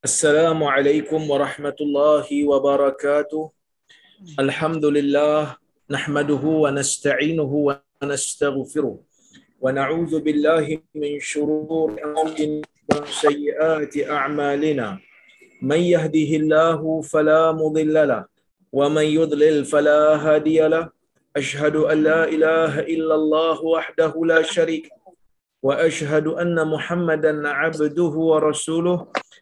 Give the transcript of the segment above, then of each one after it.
السلام عليكم ورحمة الله وبركاته. الحمد لله نحمده ونستعينه ونستغفره ونعوذ بالله من شرور أنفسنا وسيئات أعمالنا. من يهده الله فلا مضل له ومن يضلل فلا هادي له. أشهد أن لا إله إلا الله وحده لا شريك له وأشهد أن محمدا عبده ورسوله.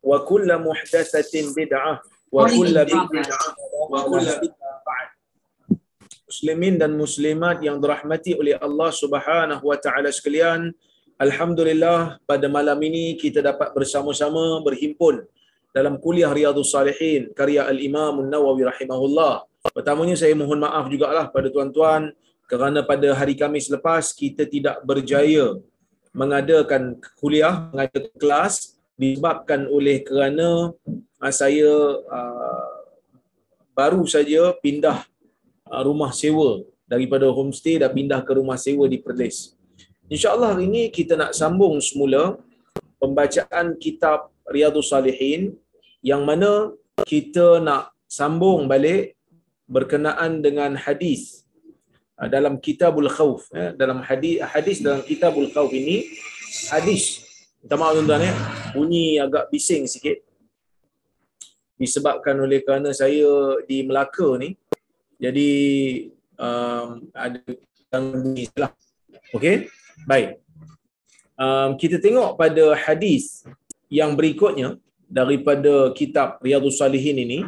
wa kullu muhdatsatin bid'ah wa kullu bid'ah wa kullu bid'ah muslimin dan muslimat yang dirahmati oleh Allah Subhanahu wa taala sekalian alhamdulillah pada malam ini kita dapat bersama-sama berhimpun dalam kuliah Riyadhus Salihin karya al-Imam An-Nawawi rahimahullah. Pertamanya saya mohon maaf jugalah pada tuan-tuan kerana pada hari Khamis lepas kita tidak berjaya mengadakan kuliah, mengadakan kelas disebabkan oleh kerana uh, saya uh, baru saja pindah uh, rumah sewa daripada homestay dan pindah ke rumah sewa di Perlis. InsyaAllah hari ini kita nak sambung semula pembacaan kitab Riyadhus Salihin yang mana kita nak sambung balik berkenaan dengan hadis dalam kitabul khauf ya. dalam hadis hadis dalam kitabul khauf ini hadis minta maaf tuan-tuan ya bunyi agak bising sikit. Disebabkan oleh kerana saya di Melaka ni. Jadi um, ada bunyi lah okey? Baik. Um, kita tengok pada hadis yang berikutnya daripada kitab Riyadhus Salihin ini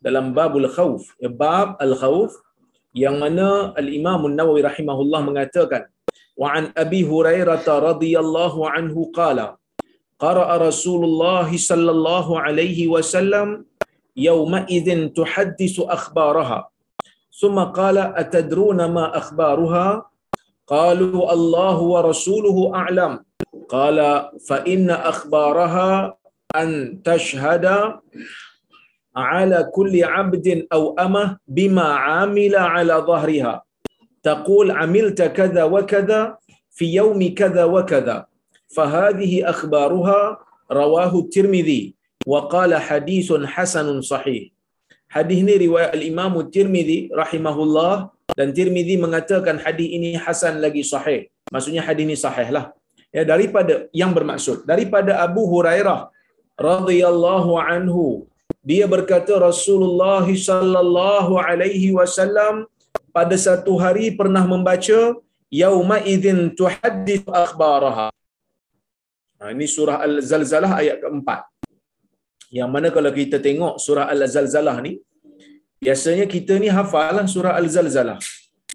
dalam babul khauf ya, bab al khauf yang mana al-Imam An-Nawawi rahimahullah mengatakan وعن أبي هريرة رضي الله عنه قال قرأ رسول الله صلى الله عليه وسلم يومئذ تحدث أخبارها. ثم قال أتدرون ما أخبارها؟ قالوا الله ورسوله أعلم. قال فإن أخبارها أن تشهد على كل عبد أو أمة بما عامل على ظهرها. تقول عملت كذا وكذا في يوم كذا وكذا فهذه أخبارها رواه الترمذي وقال حديث حسن صحيح حديث رواية الإمام الترمذي رحمه الله dan Tirmidzi mengatakan hadis ini hasan lagi sahih. Maksudnya hadis ini sahih lah. Ya, daripada yang bermaksud daripada Abu Hurairah radhiyallahu anhu dia berkata Rasulullah sallallahu alaihi wasallam pada satu hari pernah membaca yauma idzin tuhaddithu akhbaraha. Nah, ini surah al-zalzalah ayat keempat. Yang mana kalau kita tengok surah al-zalzalah ni biasanya kita ni hafalan surah al-zalzalah.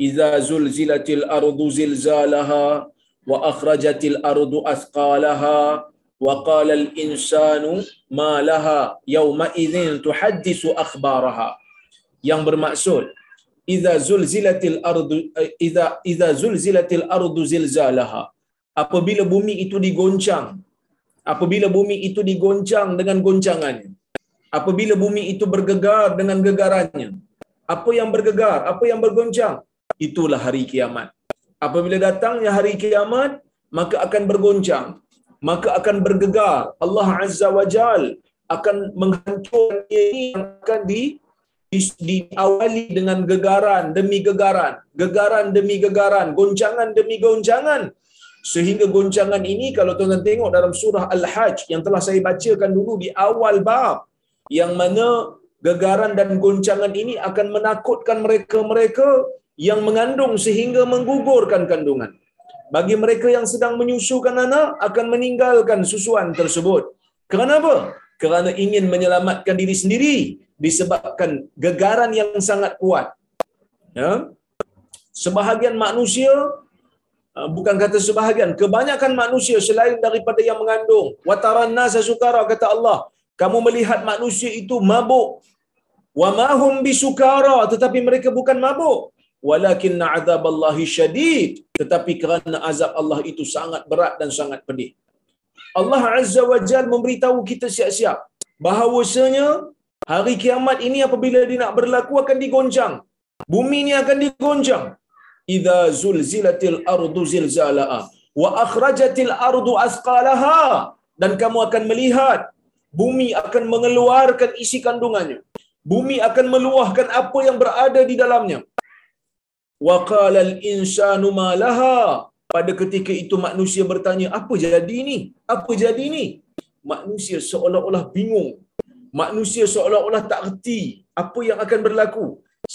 Iza zulzilatil ardu zilzalaha wa akhrajatil ardu athqalaha wa qala al-insanu ma laha yauma idzin tuhaddithu akhbaraha. Yang bermaksud idza zulzilatil ardu idza idza zulzilatil ardu zilzalaha. Apabila bumi itu digoncang apabila bumi itu digoncang dengan goncangannya apabila bumi itu bergegar dengan gegarannya apa yang bergegar apa yang bergoncang? Itulah hari kiamat. Apabila datangnya hari kiamat maka akan bergoncang maka akan bergegar. Allah Azza wa Jal akan menghancurkan yang akan di diawali dengan gegaran demi gegaran gegaran demi gegaran goncangan demi goncangan sehingga goncangan ini kalau tuan-tuan tengok dalam surah Al-Hajj yang telah saya bacakan dulu di awal bab yang mana gegaran dan goncangan ini akan menakutkan mereka-mereka yang mengandung sehingga menggugurkan kandungan. Bagi mereka yang sedang menyusukan anak akan meninggalkan susuan tersebut. Kenapa? Kerana ingin menyelamatkan diri sendiri disebabkan gegaran yang sangat kuat. Ya. Sebahagian manusia uh, bukan kata sebahagian, kebanyakan manusia selain daripada yang mengandung. Wataran nasa sukara kata Allah, kamu melihat manusia itu mabuk. Wa mahum bisukara tetapi mereka bukan mabuk. Walakin azaballahi syadid tetapi kerana azab Allah itu sangat berat dan sangat pedih. Allah Azza wa Jal memberitahu kita siap-siap bahawasanya hari kiamat ini apabila dia nak berlaku akan digoncang. Bumi ini akan digoncang. Idza zulzilatil ardu zilzalaha wa akhrajatil ardu asqalaha dan kamu akan melihat bumi akan mengeluarkan isi kandungannya. Bumi akan meluahkan apa yang berada di dalamnya. Wa qala al-insanu ma laha pada ketika itu manusia bertanya, apa jadi ni? Apa jadi ni? Manusia seolah-olah bingung. Manusia seolah-olah tak reti apa yang akan berlaku.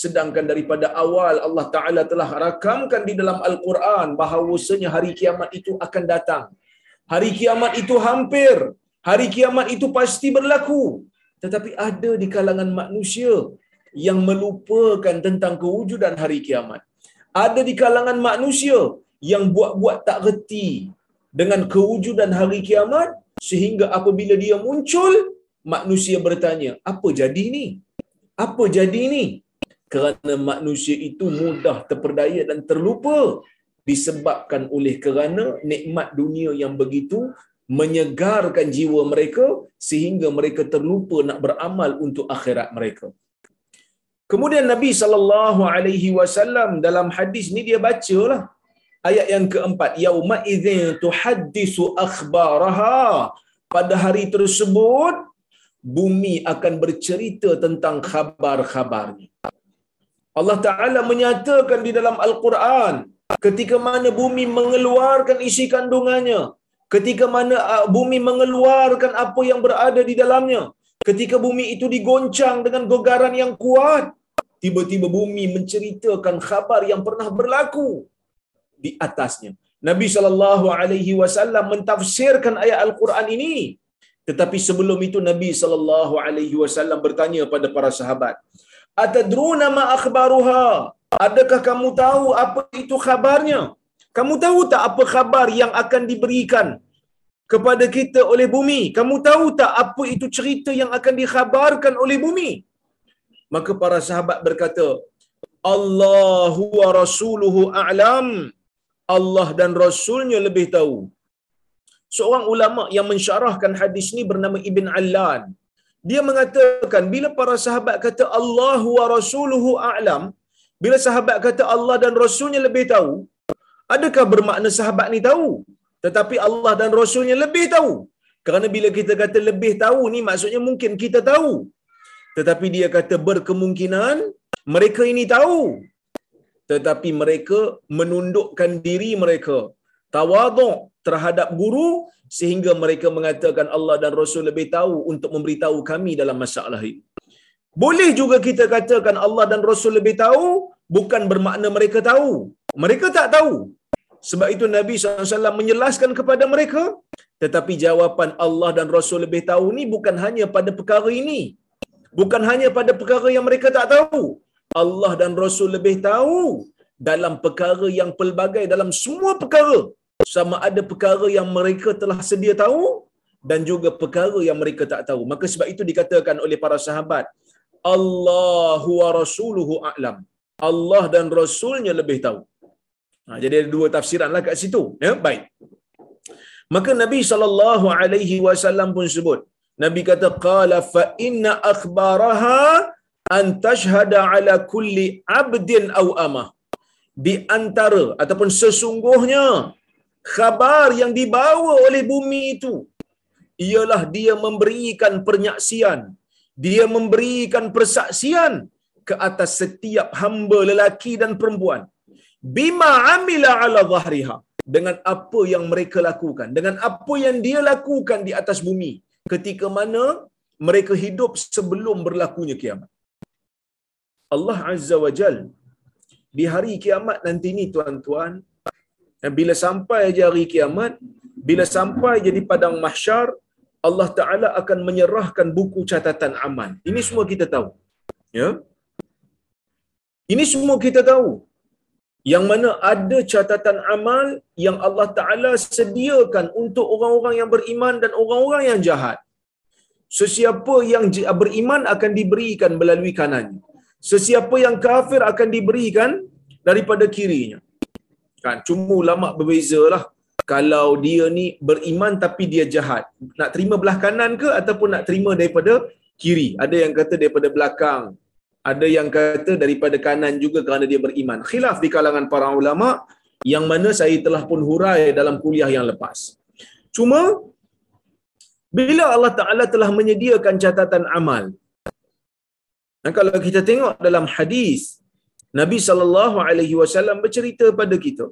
Sedangkan daripada awal Allah Ta'ala telah rakamkan di dalam Al-Quran bahawasanya hari kiamat itu akan datang. Hari kiamat itu hampir. Hari kiamat itu pasti berlaku. Tetapi ada di kalangan manusia yang melupakan tentang kewujudan hari kiamat. Ada di kalangan manusia yang buat-buat tak reti dengan kewujudan hari kiamat sehingga apabila dia muncul manusia bertanya apa jadi ni? Apa jadi ni? Kerana manusia itu mudah terperdaya dan terlupa disebabkan oleh kerana nikmat dunia yang begitu menyegarkan jiwa mereka sehingga mereka terlupa nak beramal untuk akhirat mereka. Kemudian Nabi sallallahu alaihi wasallam dalam hadis ni dia bacalah ayat yang keempat yauma idzin tuhaddisu akhbaraha. Pada hari tersebut bumi akan bercerita tentang khabar-khabarnya Allah Taala menyatakan di dalam Al-Quran ketika mana bumi mengeluarkan isi kandungannya ketika mana uh, bumi mengeluarkan apa yang berada di dalamnya ketika bumi itu digoncang dengan gegaran yang kuat tiba-tiba bumi menceritakan khabar yang pernah berlaku di atasnya. Nabi sallallahu alaihi wasallam mentafsirkan ayat al-Quran ini. Tetapi sebelum itu Nabi sallallahu alaihi wasallam bertanya pada para sahabat, "Atadruna ma akhbaruha?" Adakah kamu tahu apa itu khabarnya? Kamu tahu tak apa khabar yang akan diberikan kepada kita oleh bumi? Kamu tahu tak apa itu cerita yang akan dikhabarkan oleh bumi? Maka para sahabat berkata, Allahu wa rasuluhu a'lam. Allah dan Rasulnya lebih tahu. Seorang ulama yang mensyarahkan hadis ni bernama Ibn Allan. Dia mengatakan bila para sahabat kata Allah wa Rasuluhu a'lam, bila sahabat kata Allah dan Rasulnya lebih tahu, adakah bermakna sahabat ni tahu? Tetapi Allah dan Rasulnya lebih tahu. Kerana bila kita kata lebih tahu ni maksudnya mungkin kita tahu. Tetapi dia kata berkemungkinan mereka ini tahu tetapi mereka menundukkan diri mereka tawaduk terhadap guru sehingga mereka mengatakan Allah dan Rasul lebih tahu untuk memberitahu kami dalam masalah ini. Boleh juga kita katakan Allah dan Rasul lebih tahu bukan bermakna mereka tahu. Mereka tak tahu. Sebab itu Nabi SAW menjelaskan kepada mereka tetapi jawapan Allah dan Rasul lebih tahu ni bukan hanya pada perkara ini. Bukan hanya pada perkara yang mereka tak tahu. Allah dan Rasul lebih tahu dalam perkara yang pelbagai dalam semua perkara sama ada perkara yang mereka telah sedia tahu dan juga perkara yang mereka tak tahu. Maka sebab itu dikatakan oleh para sahabat Allahu wa rasuluhu a'lam. Allah dan rasulnya lebih tahu. Ha, jadi ada dua tafsiran lah kat situ. Ya baik. Maka Nabi sallallahu alaihi wasallam pun sebut Nabi kata qala fa inna akhbaraha an tashhada ala kulli abdin aw amah. Di antara ataupun sesungguhnya khabar yang dibawa oleh bumi itu ialah dia memberikan pernyaksian dia memberikan persaksian ke atas setiap hamba lelaki dan perempuan bima amila ala zahriha dengan apa yang mereka lakukan dengan apa yang dia lakukan di atas bumi ketika mana mereka hidup sebelum berlakunya kiamat. Allah Azza wa Jal di hari kiamat nanti ni tuan-tuan, bila sampai je hari kiamat, bila sampai je di padang mahsyar, Allah Ta'ala akan menyerahkan buku catatan amal. Ini semua kita tahu. Ya. Ini semua kita tahu. Yang mana ada catatan amal yang Allah Ta'ala sediakan untuk orang-orang yang beriman dan orang-orang yang jahat. Sesiapa yang beriman akan diberikan melalui kanannya. Sesiapa yang kafir akan diberikan daripada kirinya. Kan, cuma ulama berbezalah kalau dia ni beriman tapi dia jahat. Nak terima belah kanan ke ataupun nak terima daripada kiri? Ada yang kata daripada belakang. Ada yang kata daripada kanan juga kerana dia beriman. Khilaf di kalangan para ulama yang mana saya telah pun hurai dalam kuliah yang lepas. Cuma bila Allah Taala telah menyediakan catatan amal. Dan kalau kita tengok dalam hadis Nabi sallallahu alaihi wasallam bercerita pada kita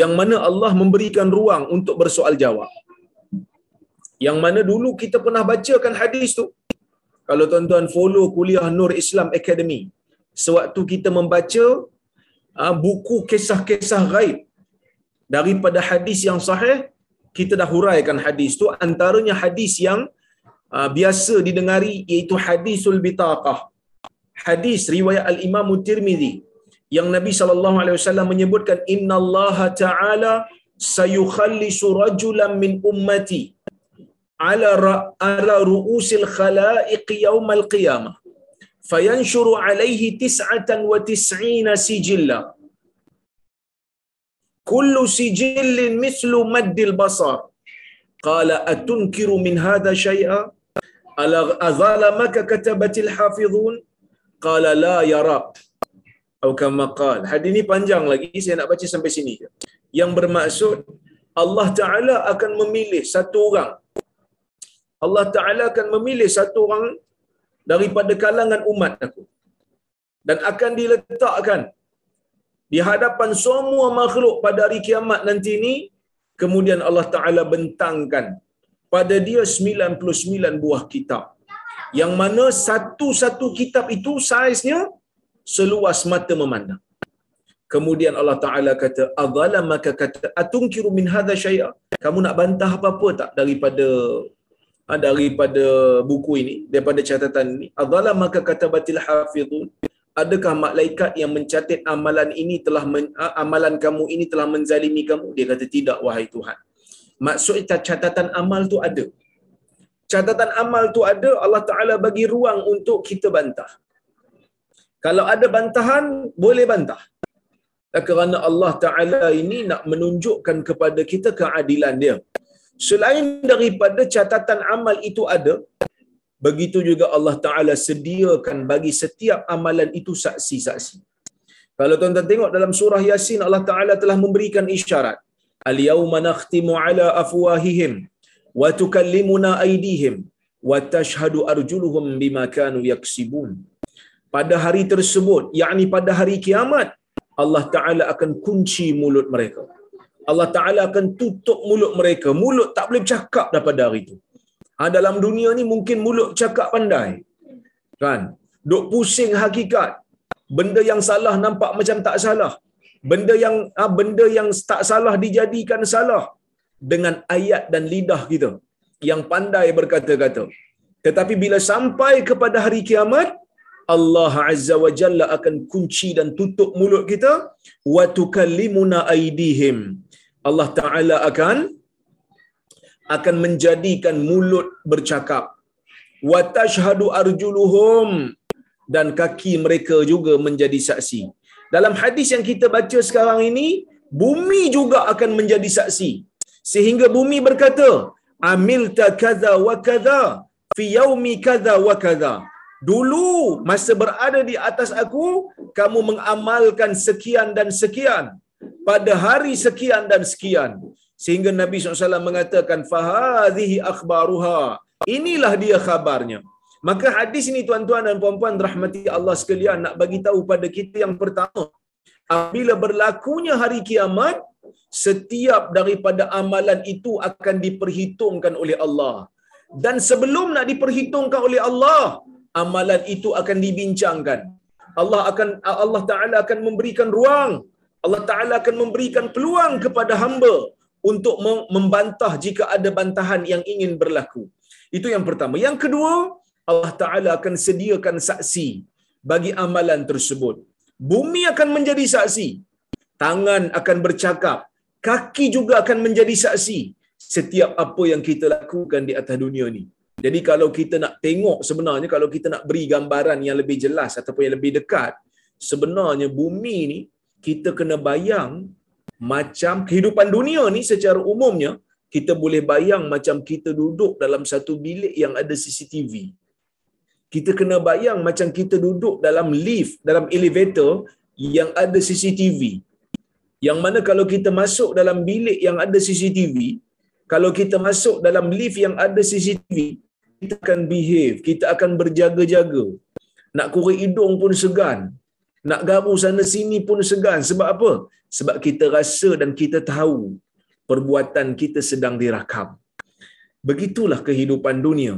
yang mana Allah memberikan ruang untuk bersoal jawab. Yang mana dulu kita pernah bacakan hadis tu. Kalau tuan-tuan follow kuliah Nur Islam Academy, sewaktu kita membaca uh, buku kisah-kisah gaib daripada hadis yang sahih, kita dah huraikan hadis tu antaranya hadis yang uh, biasa didengari iaitu hadisul bitaqah. Hadis riwayat Al-Imam Tirmizi yang Nabi sallallahu alaihi wasallam menyebutkan innallaha ta'ala sayukhallisu rajulan min ummati ala ra, ala ru'usil khalaiq yaumal qiyamah. Fayanshuru alaihi tis'atan wa tis'ina sijilla. Kullu sijillin mithlu maddil basar. Qala atunkiru min hadha shay'a? Ala azalamaka katabatil hafizun qala la ya rab atau kama qal. Hadis ini panjang lagi, saya nak baca sampai sini. Yang bermaksud Allah Taala akan memilih satu orang. Allah Taala akan memilih satu orang daripada kalangan umat aku. Dan akan diletakkan di hadapan semua makhluk pada hari kiamat nanti ini kemudian Allah Taala bentangkan pada dia 99 buah kitab. Yang mana satu-satu kitab itu saiznya seluas mata memandang. Kemudian Allah Taala kata, "Adhala maka kata atunkiru min hadha syai'a?" Kamu nak bantah apa-apa tak daripada ha, daripada buku ini, daripada catatan ini? Adhala maka kata batil hafizun. Adakah malaikat yang mencatat amalan ini telah men, ha, amalan kamu ini telah menzalimi kamu? Dia kata tidak wahai Tuhan. Maksudnya catatan amal tu ada. Catatan amal tu ada, Allah Taala bagi ruang untuk kita bantah. Kalau ada bantahan, boleh bantah. Kerana Allah Ta'ala ini nak menunjukkan kepada kita keadilan dia. Selain daripada catatan amal itu ada, begitu juga Allah Ta'ala sediakan bagi setiap amalan itu saksi-saksi. Kalau tuan-tuan tengok dalam surah Yasin, Allah Ta'ala telah memberikan isyarat. Al-yawma nakhtimu ala afwahihim wa tukallimuna aydihim wa tashhadu arjuluhum bima kanu yaksibun. Pada hari tersebut yakni pada hari kiamat Allah taala akan kunci mulut mereka. Allah taala akan tutup mulut mereka. Mulut tak boleh bercakap daripada hari itu ha, dalam dunia ni mungkin mulut cakap pandai. Kan? Duk pusing hakikat. Benda yang salah nampak macam tak salah. Benda yang ha, benda yang tak salah dijadikan salah dengan ayat dan lidah kita yang pandai berkata-kata. Tetapi bila sampai kepada hari kiamat Allah Azza wa Jalla akan kunci dan tutup mulut kita. Wa tukallimuna aydihim. Allah Taala akan akan menjadikan mulut bercakap. Wa tashhadu arjuluhum. Dan kaki mereka juga menjadi saksi. Dalam hadis yang kita baca sekarang ini bumi juga akan menjadi saksi sehingga bumi berkata amilta kaza wa kaza fi yaumi kaza wa kaza Dulu masa berada di atas aku, kamu mengamalkan sekian dan sekian pada hari sekian dan sekian. Sehingga Nabi SAW mengatakan, Fahadihi akhbaruha. Inilah dia khabarnya. Maka hadis ini tuan-tuan dan puan-puan rahmati Allah sekalian nak bagi tahu pada kita yang pertama. Apabila berlakunya hari kiamat, setiap daripada amalan itu akan diperhitungkan oleh Allah. Dan sebelum nak diperhitungkan oleh Allah amalan itu akan dibincangkan. Allah akan Allah Taala akan memberikan ruang. Allah Taala akan memberikan peluang kepada hamba untuk membantah jika ada bantahan yang ingin berlaku. Itu yang pertama. Yang kedua Allah Taala akan sediakan saksi bagi amalan tersebut. Bumi akan menjadi saksi tangan akan bercakap kaki juga akan menjadi saksi setiap apa yang kita lakukan di atas dunia ni jadi kalau kita nak tengok sebenarnya kalau kita nak beri gambaran yang lebih jelas ataupun yang lebih dekat, sebenarnya bumi ni kita kena bayang macam kehidupan dunia ni secara umumnya kita boleh bayang macam kita duduk dalam satu bilik yang ada CCTV. Kita kena bayang macam kita duduk dalam lift, dalam elevator yang ada CCTV. Yang mana kalau kita masuk dalam bilik yang ada CCTV, kalau kita masuk dalam lift yang ada CCTV, kita akan behave, kita akan berjaga-jaga. Nak korek hidung pun segan. Nak garu sana sini pun segan. Sebab apa? Sebab kita rasa dan kita tahu perbuatan kita sedang dirakam. Begitulah kehidupan dunia.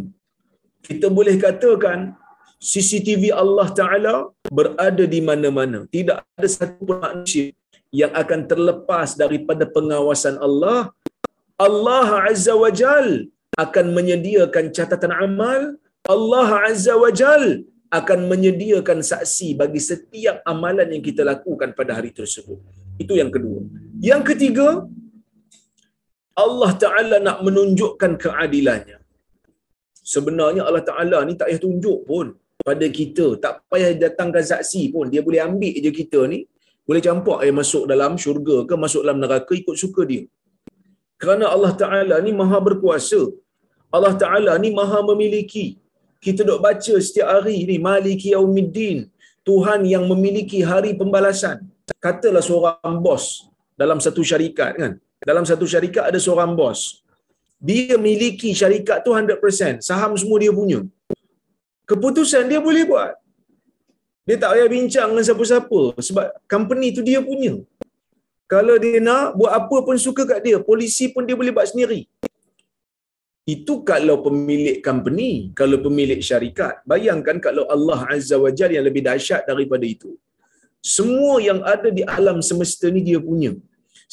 Kita boleh katakan CCTV Allah Ta'ala berada di mana-mana. Tidak ada satu manusia yang akan terlepas daripada pengawasan Allah. Allah Azza wa Jal akan menyediakan catatan amal Allah Azza wa Jal akan menyediakan saksi bagi setiap amalan yang kita lakukan pada hari tersebut. Itu yang kedua. Yang ketiga, Allah Ta'ala nak menunjukkan keadilannya. Sebenarnya Allah Ta'ala ni tak payah tunjuk pun pada kita. Tak payah datangkan saksi pun. Dia boleh ambil je kita ni. Boleh campak dia masuk dalam syurga ke masuk dalam neraka ikut suka dia. Kerana Allah Ta'ala ni maha berkuasa. Allah Ta'ala ni maha memiliki. Kita dok baca setiap hari ni, Maliki Yaumiddin. Tuhan yang memiliki hari pembalasan. Katalah seorang bos dalam satu syarikat kan. Dalam satu syarikat ada seorang bos. Dia miliki syarikat tu 100%. Saham semua dia punya. Keputusan dia boleh buat. Dia tak payah bincang dengan siapa-siapa. Sebab company tu dia punya. Kalau dia nak buat apa pun suka kat dia. Polisi pun dia boleh buat sendiri. Itu kalau pemilik company, kalau pemilik syarikat. Bayangkan kalau Allah Azza wa Jal yang lebih dahsyat daripada itu. Semua yang ada di alam semesta ni dia punya.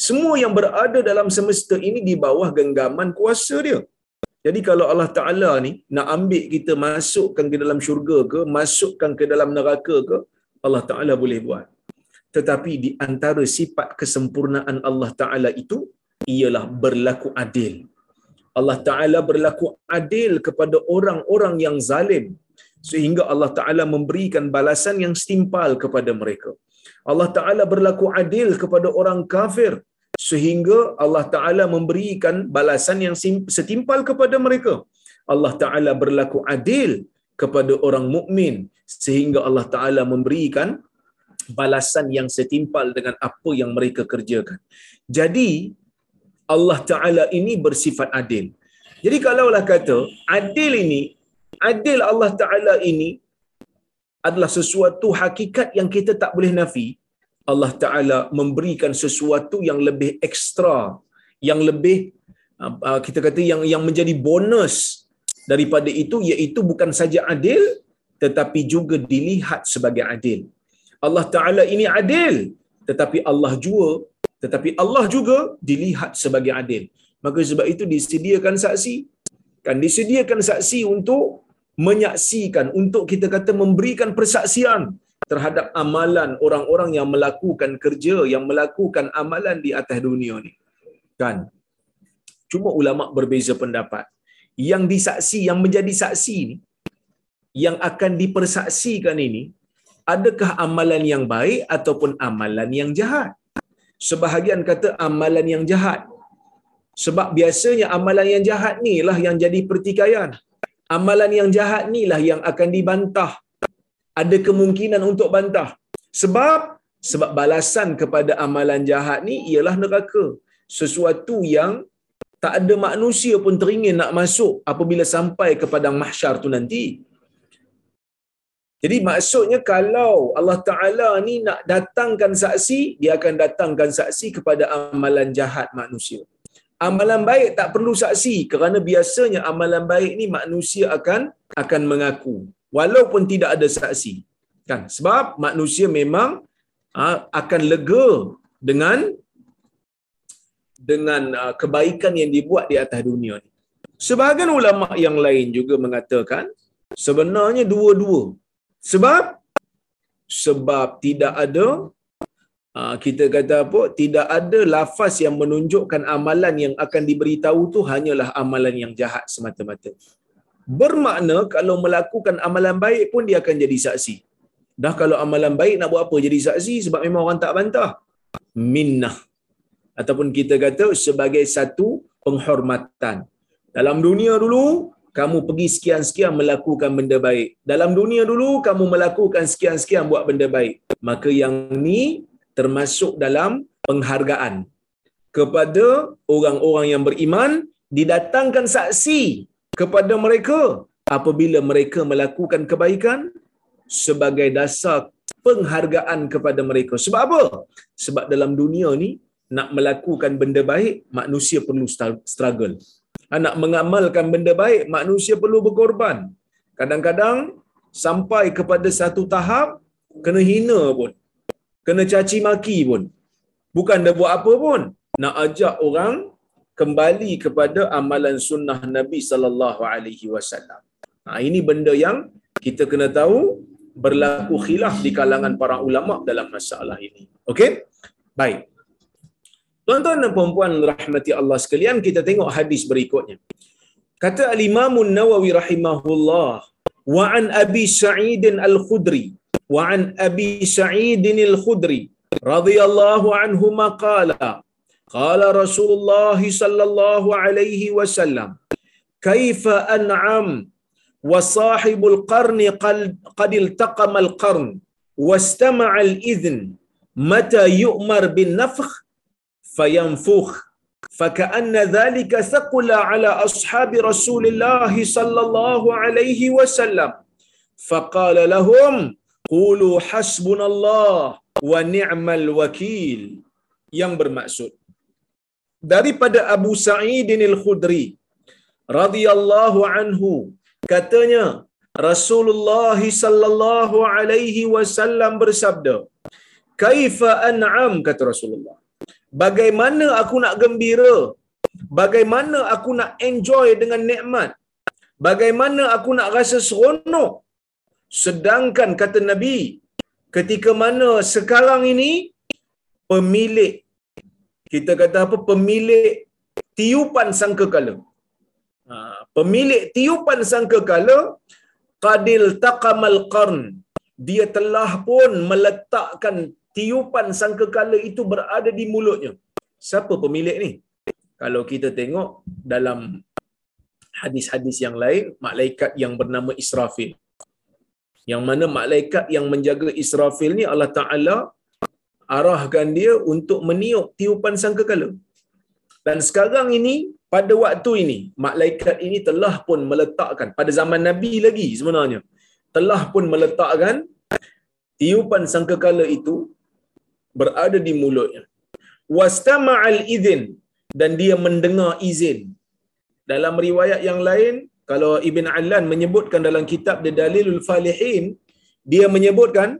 Semua yang berada dalam semesta ini di bawah genggaman kuasa dia. Jadi kalau Allah Ta'ala ni nak ambil kita masukkan ke dalam syurga ke, masukkan ke dalam neraka ke, Allah Ta'ala boleh buat. Tetapi di antara sifat kesempurnaan Allah Ta'ala itu, ialah berlaku adil. Allah Ta'ala berlaku adil kepada orang-orang yang zalim sehingga Allah Ta'ala memberikan balasan yang setimpal kepada mereka. Allah Ta'ala berlaku adil kepada orang kafir sehingga Allah Ta'ala memberikan balasan yang setimpal kepada mereka. Allah Ta'ala berlaku adil kepada orang mukmin sehingga Allah Ta'ala memberikan balasan yang setimpal dengan apa yang mereka kerjakan. Jadi, Allah Ta'ala ini bersifat adil. Jadi kalaulah kata, adil ini, adil Allah Ta'ala ini adalah sesuatu hakikat yang kita tak boleh nafi, Allah Ta'ala memberikan sesuatu yang lebih ekstra, yang lebih, uh, kita kata yang yang menjadi bonus daripada itu, iaitu bukan saja adil, tetapi juga dilihat sebagai adil. Allah Ta'ala ini adil, tetapi Allah juga tetapi Allah juga dilihat sebagai adil. Maka sebab itu disediakan saksi. Kan disediakan saksi untuk menyaksikan, untuk kita kata memberikan persaksian terhadap amalan orang-orang yang melakukan kerja, yang melakukan amalan di atas dunia ni. Kan? Cuma ulama berbeza pendapat. Yang disaksi, yang menjadi saksi ni, yang akan dipersaksikan ini, adakah amalan yang baik ataupun amalan yang jahat? sebahagian kata amalan yang jahat. Sebab biasanya amalan yang jahat ni lah yang jadi pertikaian. Amalan yang jahat ni lah yang akan dibantah. Ada kemungkinan untuk bantah. Sebab sebab balasan kepada amalan jahat ni ialah neraka. Sesuatu yang tak ada manusia pun teringin nak masuk apabila sampai ke padang mahsyar tu nanti. Jadi maksudnya kalau Allah Ta'ala ni nak datangkan saksi, dia akan datangkan saksi kepada amalan jahat manusia. Amalan baik tak perlu saksi kerana biasanya amalan baik ni manusia akan akan mengaku walaupun tidak ada saksi. Kan? Sebab manusia memang uh, akan lega dengan dengan uh, kebaikan yang dibuat di atas dunia ni. Sebahagian ulama yang lain juga mengatakan sebenarnya dua-dua. Sebab sebab tidak ada uh, kita kata apa? Tidak ada lafaz yang menunjukkan amalan yang akan diberitahu tu hanyalah amalan yang jahat semata-mata. Bermakna kalau melakukan amalan baik pun dia akan jadi saksi. Dah kalau amalan baik nak buat apa jadi saksi sebab memang orang tak bantah. Minnah ataupun kita kata sebagai satu penghormatan. Dalam dunia dulu, kamu pergi sekian-sekian melakukan benda baik. Dalam dunia dulu, kamu melakukan sekian-sekian buat benda baik. Maka yang ni termasuk dalam penghargaan kepada orang-orang yang beriman didatangkan saksi kepada mereka apabila mereka melakukan kebaikan sebagai dasar penghargaan kepada mereka. Sebab apa? Sebab dalam dunia ni nak melakukan benda baik, manusia perlu struggle. Ha, nak mengamalkan benda baik, manusia perlu berkorban. Kadang-kadang sampai kepada satu tahap, kena hina pun. Kena caci maki pun. Bukan dah buat apa pun. Nak ajak orang kembali kepada amalan sunnah Nabi sallallahu alaihi wasallam. Ha, ini benda yang kita kena tahu berlaku khilaf di kalangan para ulama dalam masalah ini. Okey? Baik. Tuan-tuan dan puan-puan rahmati Allah sekalian, kita tengok hadis berikutnya. Kata al-Imam Nawawi rahimahullah, wa an Abi Sa'id al-Khudri, wa an Abi Sa'id al-Khudri radhiyallahu anhu qala قال رسول الله صلى الله عليه وسلم كيف أنعم وصاحب القرن قد التقم القرن واستمع الإذن متى يؤمر بالنفخ؟ فينفخ. فكأن ذلك ثقل على أصحاب رسول الله صلى الله عليه وسلم. فقال لهم قولوا حسبنا الله ونعم الوكيل. ينبر yang bermaksud daripada Abu Sa'id al-Khudri radhiyallahu anhu katanya Rasulullah sallallahu alaihi wasallam bersabda Kaifa an'am kata Rasulullah. Bagaimana aku nak gembira? Bagaimana aku nak enjoy dengan nikmat? Bagaimana aku nak rasa seronok sedangkan kata nabi ketika mana sekarang ini pemilik kita kata apa pemilik tiupan sangkakala ha, pemilik tiupan sangkakala qadil taqamal qarn dia telah pun meletakkan tiupan sangkakala itu berada di mulutnya. Siapa pemilik ni? Kalau kita tengok dalam hadis-hadis yang lain, malaikat yang bernama Israfil. Yang mana malaikat yang menjaga Israfil ni Allah Ta'ala arahkan dia untuk meniup tiupan sangkakala. Dan sekarang ini, pada waktu ini, malaikat ini telah pun meletakkan, pada zaman Nabi lagi sebenarnya, telah pun meletakkan tiupan sangkakala itu berada di mulutnya. Wastama'al idzin dan dia mendengar izin. Dalam riwayat yang lain, kalau Ibn Allan menyebutkan dalam kitab The Dalilul Falihin, dia menyebutkan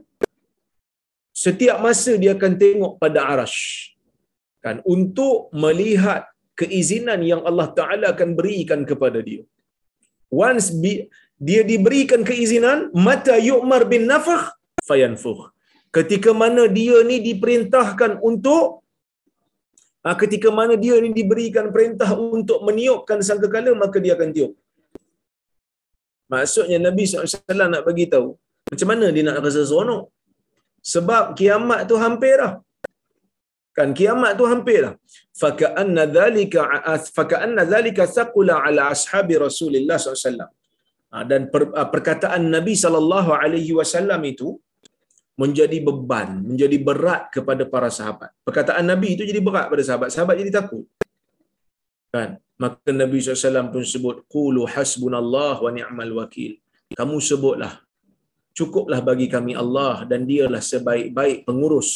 setiap masa dia akan tengok pada arash. Kan, untuk melihat keizinan yang Allah Ta'ala akan berikan kepada dia. Once dia diberikan keizinan, mata yu'mar bin nafakh, fayanfuh ketika mana dia ni diperintahkan untuk ah, ketika mana dia ni diberikan perintah untuk meniupkan sangkakala maka dia akan tiup maksudnya Nabi SAW nak bagi tahu macam mana dia nak rasa seronok sebab kiamat tu hampir dah kan kiamat tu hampir dah faka'anna dhalika faka'anna dhalika thaqula ala ashabi Rasulillah SAW ah, dan perkataan Nabi sallallahu alaihi wasallam itu menjadi beban, menjadi berat kepada para sahabat. Perkataan Nabi itu jadi berat pada sahabat. Sahabat jadi takut. Kan? Maka Nabi SAW pun sebut, Qulu hasbunallah wa ni'mal wakil. Kamu sebutlah, cukuplah bagi kami Allah dan dialah sebaik-baik pengurus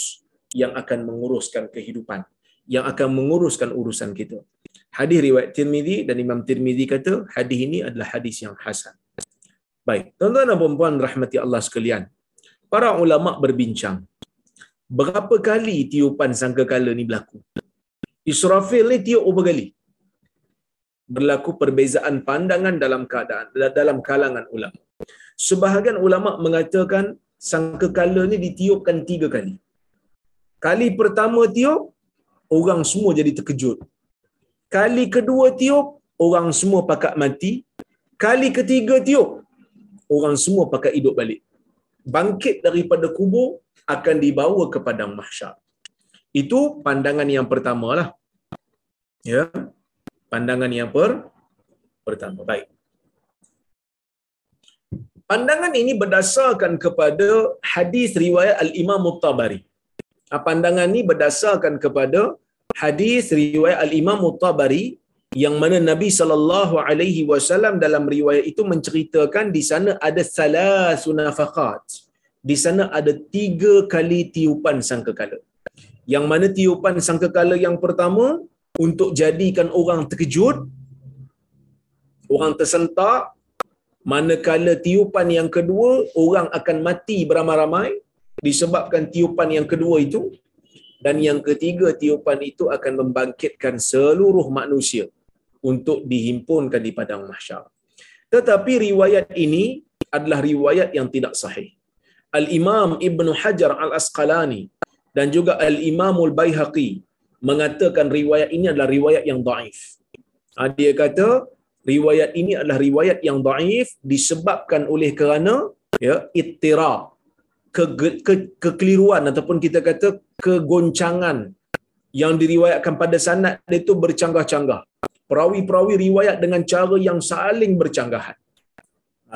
yang akan menguruskan kehidupan. yang akan menguruskan urusan kita. Hadis riwayat Tirmizi dan Imam Tirmizi kata hadis ini adalah hadis yang hasan. Baik, tuan-tuan dan puan-puan rahmati Allah sekalian. Para ulama berbincang berapa kali tiupan sangkakala ni berlaku? Israfil ni tiup berapa kali? Berlaku perbezaan pandangan dalam keadaan dalam kalangan ulama. Sebahagian ulama mengatakan sangkakala ni ditiupkan tiga kali. Kali pertama tiup, orang semua jadi terkejut. Kali kedua tiup, orang semua pakat mati. Kali ketiga tiup, orang semua pakat hidup balik. Bangkit daripada kubur akan dibawa ke padang mahsyar. Itu pandangan yang pertama lah. Ya. Pandangan yang per pertama. Baik. Pandangan ini berdasarkan kepada hadis riwayat Al-Imam Muttabari. Ah, pandangan ini berdasarkan kepada hadis riwayat Al-Imam Muttabari yang mana Nabi sallallahu alaihi wasallam dalam riwayat itu menceritakan di sana ada salasu nafaqat. Di sana ada tiga kali tiupan sangkakala. Yang mana tiupan sangkakala yang pertama untuk jadikan orang terkejut, orang tersentak, manakala tiupan yang kedua orang akan mati beramai-ramai disebabkan tiupan yang kedua itu dan yang ketiga tiupan itu akan membangkitkan seluruh manusia untuk dihimpunkan di padang mahsyar. Tetapi riwayat ini adalah riwayat yang tidak sahih. Al-Imam Ibn Hajar Al-Asqalani dan juga Al-Imam Al-Baihaqi mengatakan riwayat ini adalah riwayat yang daif. Ha, dia kata riwayat ini adalah riwayat yang daif disebabkan oleh kerana ya ittirab ke, ke, kekeliruan ataupun kita kata kegoncangan yang diriwayatkan pada sanad itu bercanggah-canggah. Perawi-perawi riwayat dengan cara yang saling bercanggahan.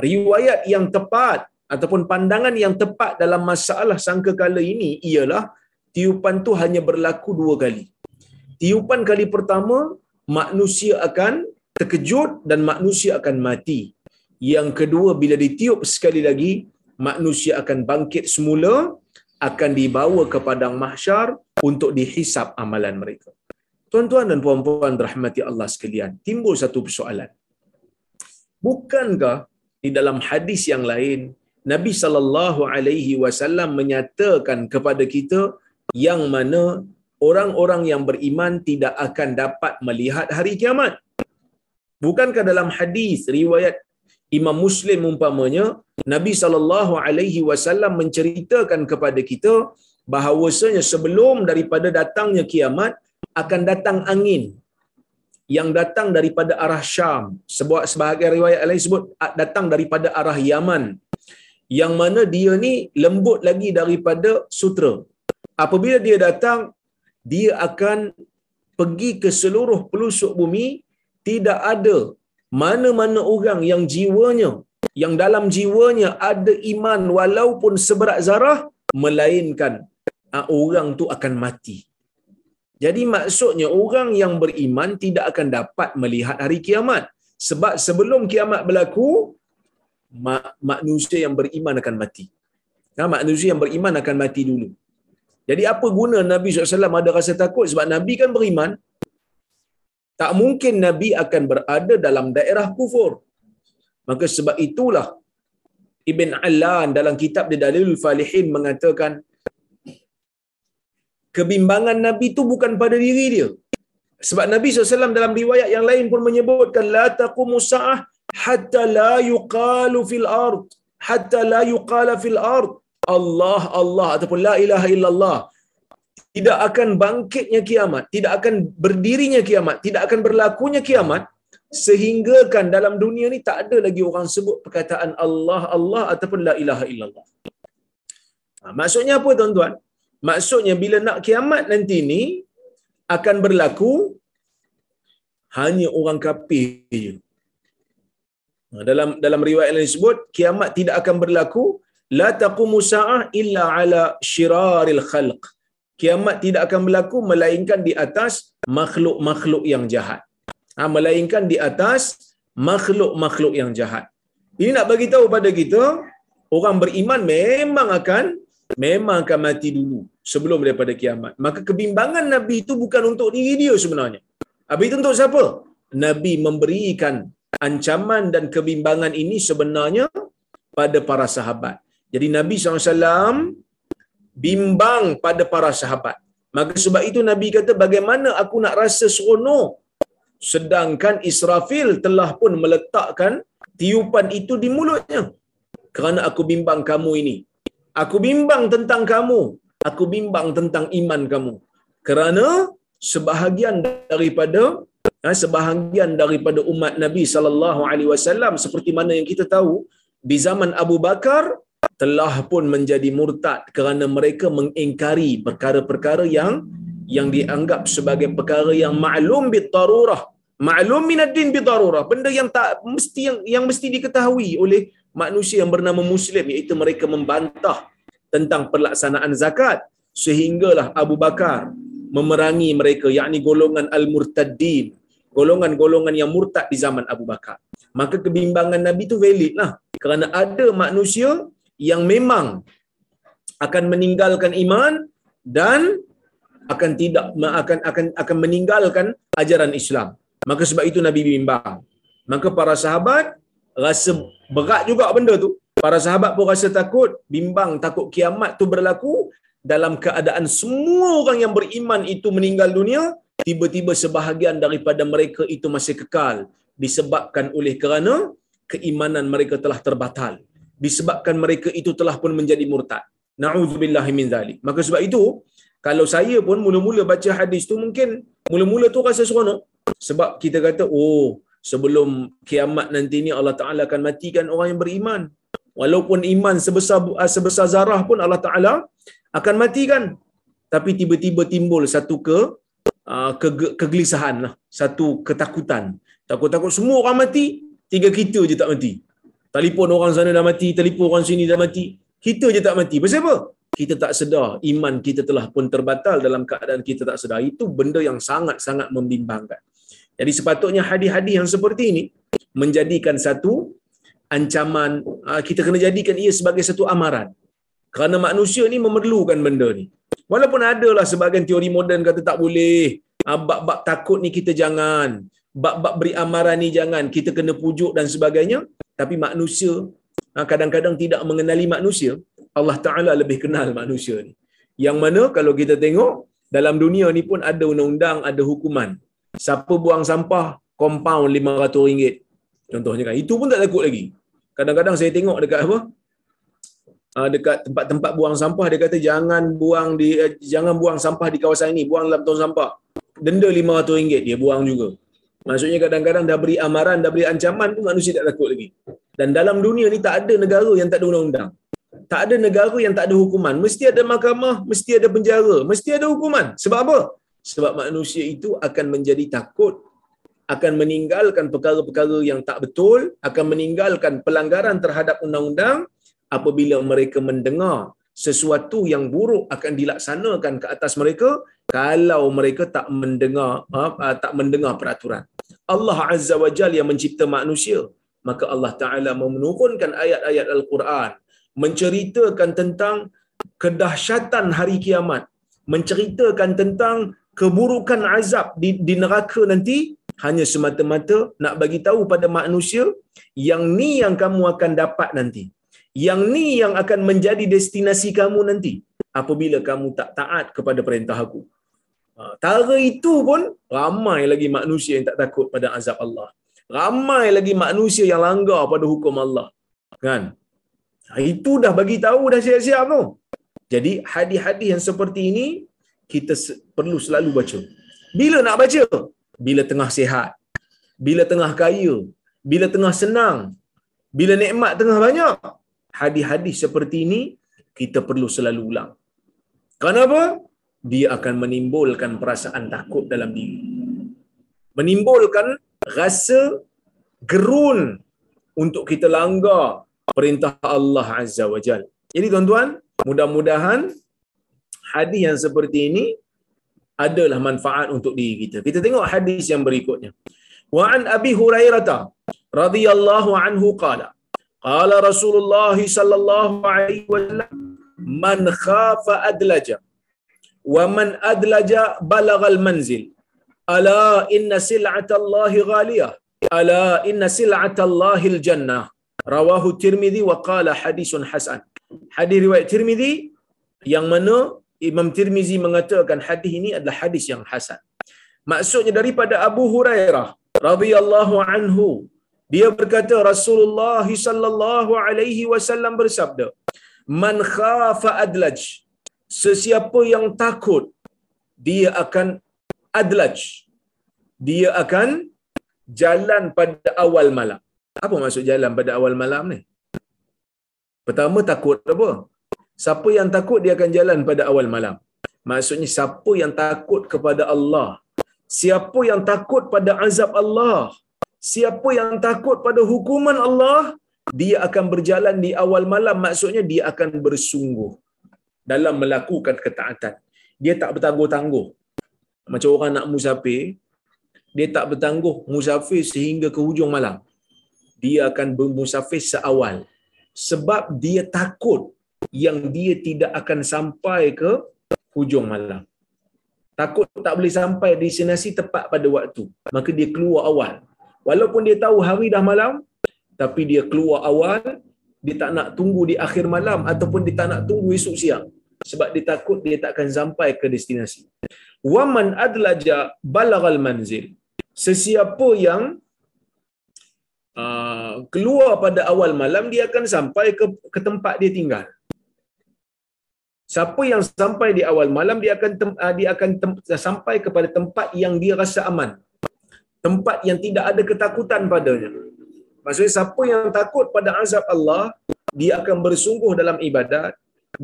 Riwayat yang tepat ataupun pandangan yang tepat dalam masalah sangkakala ini ialah tiupan tu hanya berlaku dua kali. Tiupan kali pertama manusia akan terkejut dan manusia akan mati. Yang kedua bila ditiup sekali lagi manusia akan bangkit semula akan dibawa ke padang mahsyar untuk dihisap amalan mereka. Tuan-tuan dan puan-puan rahmati Allah sekalian, timbul satu persoalan. Bukankah di dalam hadis yang lain Nabi sallallahu alaihi wasallam menyatakan kepada kita yang mana orang-orang yang beriman tidak akan dapat melihat hari kiamat. Bukankah dalam hadis riwayat Imam Muslim umpamanya Nabi sallallahu alaihi wasallam menceritakan kepada kita bahawasanya sebelum daripada datangnya kiamat akan datang angin yang datang daripada arah Syam. Sebuah sebahagian riwayat lain sebut datang daripada arah Yaman. Yang mana dia ni lembut lagi daripada sutra. Apabila dia datang dia akan pergi ke seluruh pelusuk bumi tidak ada mana-mana orang yang jiwanya yang dalam jiwanya ada iman walaupun seberat zarah melainkan uh, orang tu akan mati. Jadi maksudnya orang yang beriman tidak akan dapat melihat hari kiamat. Sebab sebelum kiamat berlaku, ma- manusia yang beriman akan mati. Nah, manusia yang beriman akan mati dulu. Jadi apa guna Nabi SAW ada rasa takut? Sebab Nabi kan beriman, tak mungkin Nabi akan berada dalam daerah kufur. Maka sebab itulah Ibn Alan dalam kitab di Dalilul Falihin mengatakan kebimbangan Nabi itu bukan pada diri dia. Sebab Nabi SAW dalam riwayat yang lain pun menyebutkan la taqumu sa'ah hatta la yuqalu fil ard hatta la yuqala fil ard Allah Allah ataupun la ilaha illallah tidak akan bangkitnya kiamat, tidak akan berdirinya kiamat, tidak akan berlakunya kiamat sehingga kan dalam dunia ni tak ada lagi orang sebut perkataan Allah Allah ataupun la ilaha illallah. Ha, maksudnya apa tuan-tuan? Maksudnya bila nak kiamat nanti ni akan berlaku hanya orang kafir je. Ha, dalam dalam riwayat lain disebut kiamat tidak akan berlaku la taqumu sa'ah illa ala syiraril khalq kiamat tidak akan berlaku melainkan di atas makhluk-makhluk yang jahat. Ha, melainkan di atas makhluk-makhluk yang jahat. Ini nak bagi tahu pada kita, orang beriman memang akan memang akan mati dulu sebelum daripada kiamat. Maka kebimbangan Nabi itu bukan untuk diri dia sebenarnya. Habis itu untuk siapa? Nabi memberikan ancaman dan kebimbangan ini sebenarnya pada para sahabat. Jadi Nabi SAW bimbang pada para sahabat. Maka sebab itu Nabi kata bagaimana aku nak rasa seronok sedangkan Israfil telah pun meletakkan tiupan itu di mulutnya. Kerana aku bimbang kamu ini. Aku bimbang tentang kamu. Aku bimbang tentang iman kamu. Kerana sebahagian daripada ha, sebahagian daripada umat Nabi sallallahu alaihi wasallam seperti mana yang kita tahu di zaman Abu Bakar telah pun menjadi murtad kerana mereka mengingkari perkara-perkara yang yang dianggap sebagai perkara yang maklum bitarurah maklum minaddin bitarurah benda yang tak mesti yang yang mesti diketahui oleh manusia yang bernama muslim iaitu mereka membantah tentang pelaksanaan zakat. Sehinggalah Abu Bakar memerangi mereka yakni golongan al-murtaddin. Golongan-golongan yang murtad di zaman Abu Bakar. Maka kebimbangan Nabi itu valid lah. Kerana ada manusia yang memang akan meninggalkan iman dan akan tidak akan akan akan meninggalkan ajaran Islam. Maka sebab itu Nabi bimbang. Maka para sahabat rasa berat juga benda tu. Para sahabat pun rasa takut, bimbang, takut kiamat tu berlaku dalam keadaan semua orang yang beriman itu meninggal dunia, tiba-tiba sebahagian daripada mereka itu masih kekal disebabkan oleh kerana keimanan mereka telah terbatal disebabkan mereka itu telah pun menjadi murtad. Na'udzubillah min zalik. Maka sebab itu, kalau saya pun mula-mula baca hadis tu mungkin mula-mula tu rasa seronok. Sebab kita kata, oh sebelum kiamat nanti ni Allah Ta'ala akan matikan orang yang beriman. Walaupun iman sebesar sebesar zarah pun Allah Ta'ala akan matikan. Tapi tiba-tiba timbul satu ke, uh, ke kegelisahan lah. Satu ketakutan. Takut-takut semua orang mati, tiga kita je tak mati. Telefon orang sana dah mati, telefon orang sini dah mati. Kita je tak mati. Pasal apa? Kita tak sedar iman kita telah pun terbatal dalam keadaan kita tak sedar. Itu benda yang sangat-sangat membimbangkan. Jadi sepatutnya hadis-hadis yang seperti ini menjadikan satu ancaman, ah, kita kena jadikan ia sebagai satu amaran. Kerana manusia ni memerlukan benda ni. Walaupun ada lah sebagian teori moden kata tak boleh, ah, bab-bab takut ni kita jangan, bab-bab beri amaran ni jangan, kita kena pujuk dan sebagainya tapi manusia ha, kadang-kadang tidak mengenali manusia Allah Ta'ala lebih kenal manusia ni. Yang mana kalau kita tengok dalam dunia ni pun ada undang-undang ada hukuman. Siapa buang sampah compound RM500 contohnya kan. Itu pun tak takut lagi. Kadang-kadang saya tengok dekat apa? Ha, dekat tempat-tempat buang sampah dia kata jangan buang di eh, jangan buang sampah di kawasan ini. Buang dalam tong sampah. Denda RM500 dia buang juga Maksudnya kadang-kadang dah beri amaran, dah beri ancaman pun manusia tak takut lagi. Dan dalam dunia ni tak ada negara yang tak ada undang-undang. Tak ada negara yang tak ada hukuman. Mesti ada mahkamah, mesti ada penjara, mesti ada hukuman. Sebab apa? Sebab manusia itu akan menjadi takut, akan meninggalkan perkara-perkara yang tak betul, akan meninggalkan pelanggaran terhadap undang-undang apabila mereka mendengar sesuatu yang buruk akan dilaksanakan ke atas mereka kalau mereka tak mendengar tak mendengar peraturan. Allah Azza wa Jalla yang mencipta manusia, maka Allah Taala menurunkan ayat-ayat Al-Quran menceritakan tentang kedahsyatan hari kiamat, menceritakan tentang keburukan azab di, di neraka nanti hanya semata-mata nak bagi tahu pada manusia yang ni yang kamu akan dapat nanti. Yang ni yang akan menjadi destinasi kamu nanti apabila kamu tak taat kepada perintah aku. Ha, tara itu pun ramai lagi manusia yang tak takut pada azab Allah. Ramai lagi manusia yang langgar pada hukum Allah. Kan? Ha, itu dah bagi tahu dah siap-siap tu. Jadi hadis-hadis yang seperti ini kita perlu selalu baca. Bila nak baca? Bila tengah sihat. Bila tengah kaya. Bila tengah senang. Bila nikmat tengah banyak. Hadis-hadis seperti ini kita perlu selalu ulang. Kenapa? dia akan menimbulkan perasaan takut dalam diri. Menimbulkan rasa gerun untuk kita langgar perintah Allah Azza wa Jal. Jadi tuan-tuan, mudah-mudahan hadis yang seperti ini adalah manfaat untuk diri kita. Kita tengok hadis yang berikutnya. Wa an Abi Hurairah radhiyallahu anhu qala qala Rasulullah sallallahu alaihi wasallam man khafa adlaja wa man adlaja balagal manzil. Ala inna sil'atallahi ghaliyah ala inna sil'atallahi al-jannah rawahu tirmidzi wa qala hadisun hasan. Hadis riwayat tirmidzi yang mana Imam Tirmizi mengatakan hadis ini adalah hadis yang hasan. Maksudnya daripada Abu Hurairah radhiyallahu anhu dia berkata Rasulullah sallallahu alaihi wasallam bersabda man khafa adlaj sesiapa yang takut dia akan adlaj. Dia akan jalan pada awal malam. Apa maksud jalan pada awal malam ni? Pertama takut apa? Siapa yang takut dia akan jalan pada awal malam. Maksudnya siapa yang takut kepada Allah? Siapa yang takut pada azab Allah siapa yang takut pada hukuman Allah dia akan berjalan di awal malam. Maksudnya dia akan bersungguh dalam melakukan ketaatan. Dia tak bertangguh-tangguh. Macam orang nak musafir dia tak bertangguh musafir sehingga ke hujung malam. Dia akan bermusafir seawal. Sebab dia takut yang dia tidak akan sampai ke hujung malam. Takut tak boleh sampai destinasi tepat pada waktu. Maka dia keluar awal walaupun dia tahu hari dah malam tapi dia keluar awal dia tak nak tunggu di akhir malam ataupun dia tak nak tunggu esok siang. Sebab dia takut dia tak akan sampai ke destinasi. Waman adlaja balagal manzil. Sesiapa yang uh, keluar pada awal malam dia akan sampai ke, ke tempat dia tinggal. Siapa yang sampai di awal malam dia akan tem, uh, dia akan tem, sampai kepada tempat yang dia rasa aman tempat yang tidak ada ketakutan padanya. Maksudnya siapa yang takut pada azab Allah dia akan bersungguh dalam ibadat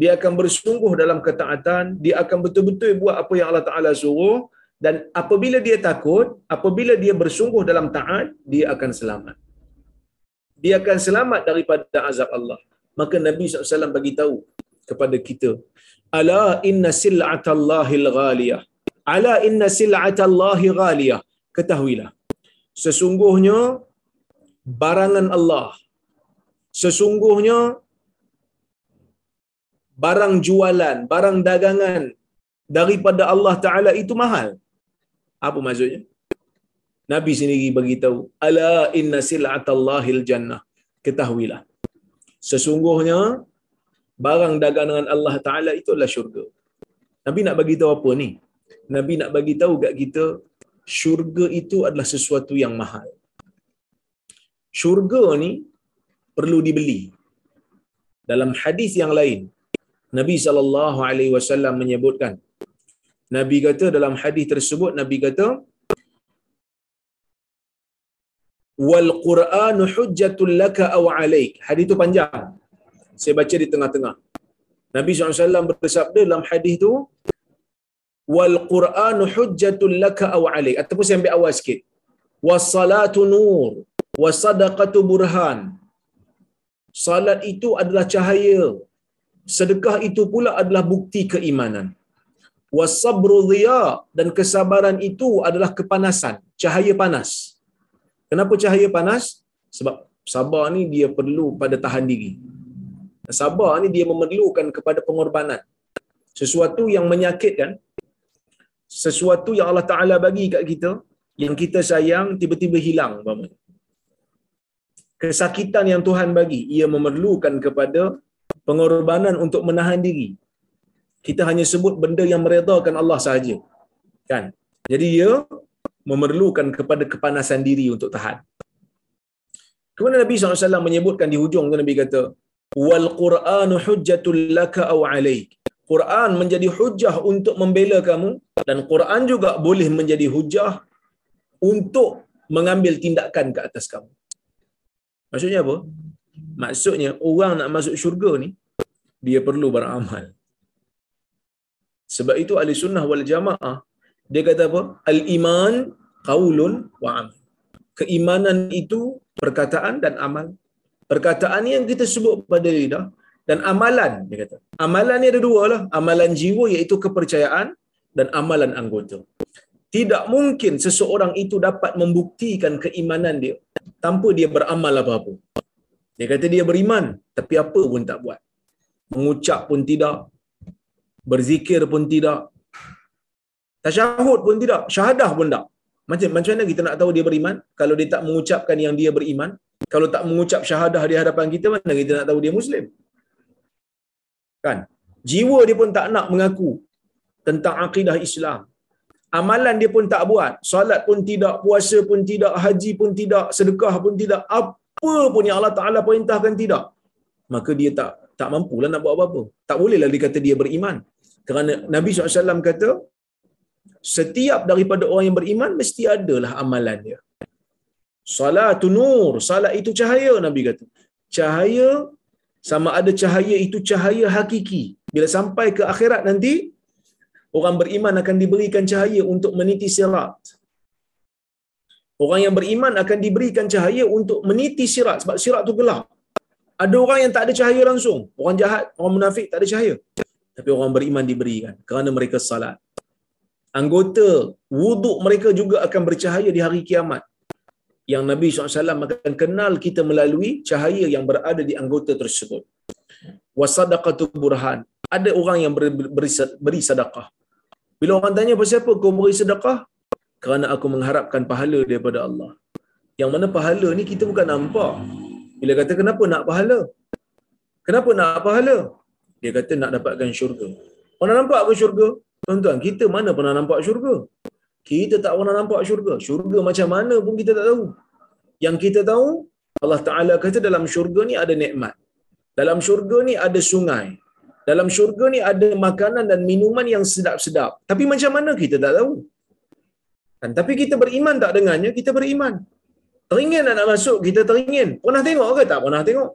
dia akan bersungguh dalam ketaatan dia akan betul-betul buat apa yang Allah Taala suruh dan apabila dia takut apabila dia bersungguh dalam taat dia akan selamat. Dia akan selamat daripada azab Allah. Maka Nabi SAW bagi tahu kepada kita ala inna sil'atallahil ghaliyah ala inna sil'atallahi ghaliyah ketahuilah. Sesungguhnya barangan Allah. Sesungguhnya barang jualan barang dagangan daripada Allah taala itu mahal. Apa maksudnya? Nabi sendiri bagi tahu ala inna sil'atallahil jannah ketahuilah. Sesungguhnya barang dagangan Allah taala itu adalah syurga. Nabi nak bagi tahu apa ni? Nabi nak bagi tahu kat kita syurga itu adalah sesuatu yang mahal. Syurga ni perlu dibeli. Dalam hadis yang lain Nabi sallallahu alaihi wasallam menyebutkan Nabi kata dalam hadis tersebut Nabi kata wal qur'anu hujjatul laka aw alaik. Hadis itu panjang. Saya baca di tengah-tengah. Nabi SAW bersabda dalam hadis tu wal qur'anu hujjatul laka aw alaik ataupun saya ambil awal sikit. Was salatu nur. Was sadaqatu burhan. Salat itu adalah cahaya. Sedekah itu pula adalah bukti keimanan. Was sabru dhiya. Dan kesabaran itu adalah kepanasan. Cahaya panas. Kenapa cahaya panas? Sebab sabar ni dia perlu pada tahan diri. Sabar ni dia memerlukan kepada pengorbanan. Sesuatu yang menyakitkan, sesuatu yang Allah Ta'ala bagi kat kita, yang kita sayang, tiba-tiba hilang. Kesakitan yang Tuhan bagi, ia memerlukan kepada pengorbanan untuk menahan diri. Kita hanya sebut benda yang meredakan Allah sahaja. Kan? Jadi ia memerlukan kepada kepanasan diri untuk tahan. Kemudian Nabi SAW menyebutkan di hujung Nabi kata, Wal Qur'anu hujjatul laka aw alaik. Quran menjadi hujah untuk membela kamu dan Quran juga boleh menjadi hujah untuk mengambil tindakan ke atas kamu. Maksudnya apa? Maksudnya orang nak masuk syurga ni dia perlu beramal. Sebab itu ahli sunnah wal jamaah dia kata apa? Al-iman qaulun wa amal. Keimanan itu perkataan dan amal. Perkataan yang kita sebut pada lidah dan amalan dia kata. Amalan ni ada dua lah. Amalan jiwa iaitu kepercayaan dan amalan anggota. Tidak mungkin seseorang itu dapat membuktikan keimanan dia tanpa dia beramal apa-apa. Dia kata dia beriman tapi apa pun tak buat. mengucap pun tidak, berzikir pun tidak, tasyahud pun tidak, syahadah pun tak. Macam macam mana kita nak tahu dia beriman kalau dia tak mengucapkan yang dia beriman? Kalau tak mengucap syahadah di hadapan kita mana kita nak tahu dia muslim? Kan? Jiwa dia pun tak nak mengaku tentang akidah Islam. Amalan dia pun tak buat. Solat pun tidak, puasa pun tidak, haji pun tidak, sedekah pun tidak. Apa pun yang Allah Ta'ala perintahkan tidak. Maka dia tak tak mampulah nak buat apa-apa. Tak bolehlah dia kata dia beriman. Kerana Nabi SAW kata, setiap daripada orang yang beriman mesti adalah amalan dia. Salatun nur, salat itu cahaya Nabi kata. Cahaya sama ada cahaya itu cahaya hakiki. Bila sampai ke akhirat nanti orang beriman akan diberikan cahaya untuk meniti sirat. Orang yang beriman akan diberikan cahaya untuk meniti sirat sebab sirat tu gelap. Ada orang yang tak ada cahaya langsung. Orang jahat, orang munafik tak ada cahaya. Tapi orang beriman diberikan kerana mereka salat. Anggota wuduk mereka juga akan bercahaya di hari kiamat. Yang Nabi SAW akan kenal kita melalui cahaya yang berada di anggota tersebut. Wasadaqatu burhan. Ada orang yang beri, beri, sedekah. Bila orang tanya pasal apa kau beri sedekah? Kerana aku mengharapkan pahala daripada Allah. Yang mana pahala ni kita bukan nampak. Bila kata kenapa nak pahala? Kenapa nak pahala? Dia kata nak dapatkan syurga. Orang nampak ke syurga? Tuan-tuan, kita mana pernah nampak syurga? Kita tak pernah nampak syurga. Syurga macam mana pun kita tak tahu. Yang kita tahu, Allah Ta'ala kata dalam syurga ni ada nikmat. Dalam syurga ni ada sungai. Dalam syurga ni ada makanan dan minuman yang sedap-sedap. Tapi macam mana kita tak tahu. Kan? Tapi kita beriman tak dengannya, kita beriman. Teringin nak, masuk, kita teringin. Pernah tengok ke tak? Pernah tengok.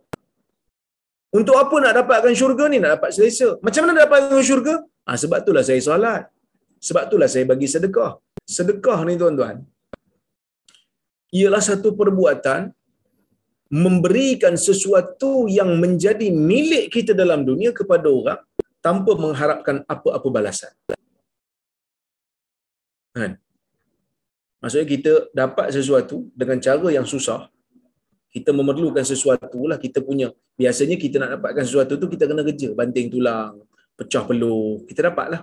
Untuk apa nak dapatkan syurga ni? Nak dapat selesa. Macam mana nak dapatkan syurga? Ha, sebab itulah saya solat. Sebab itulah saya bagi sedekah. Sedekah ni tuan-tuan, ialah satu perbuatan memberikan sesuatu yang menjadi milik kita dalam dunia kepada orang tanpa mengharapkan apa-apa balasan. Kan? Maksudnya kita dapat sesuatu dengan cara yang susah. Kita memerlukan sesuatu lah kita punya. Biasanya kita nak dapatkan sesuatu tu kita kena kerja. Banting tulang, pecah peluh. Kita dapat lah.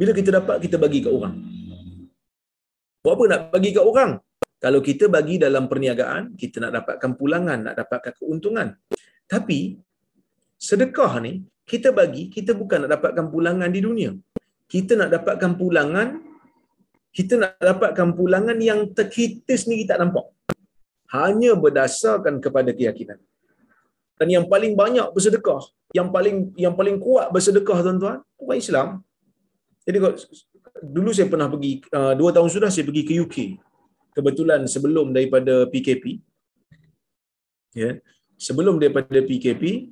Bila kita dapat, kita bagi ke orang. Buat apa nak bagi ke orang? Kalau kita bagi dalam perniagaan, kita nak dapatkan pulangan, nak dapatkan keuntungan. Tapi, sedekah ni, kita bagi, kita bukan nak dapatkan pulangan di dunia. Kita nak dapatkan pulangan, kita nak dapatkan pulangan yang kita sendiri tak nampak. Hanya berdasarkan kepada keyakinan. Dan yang paling banyak bersedekah, yang paling yang paling kuat bersedekah tuan-tuan, orang Islam. Jadi dulu saya pernah pergi, uh, dua tahun sudah saya pergi ke UK kebetulan sebelum daripada PKP ya. Sebelum daripada PKP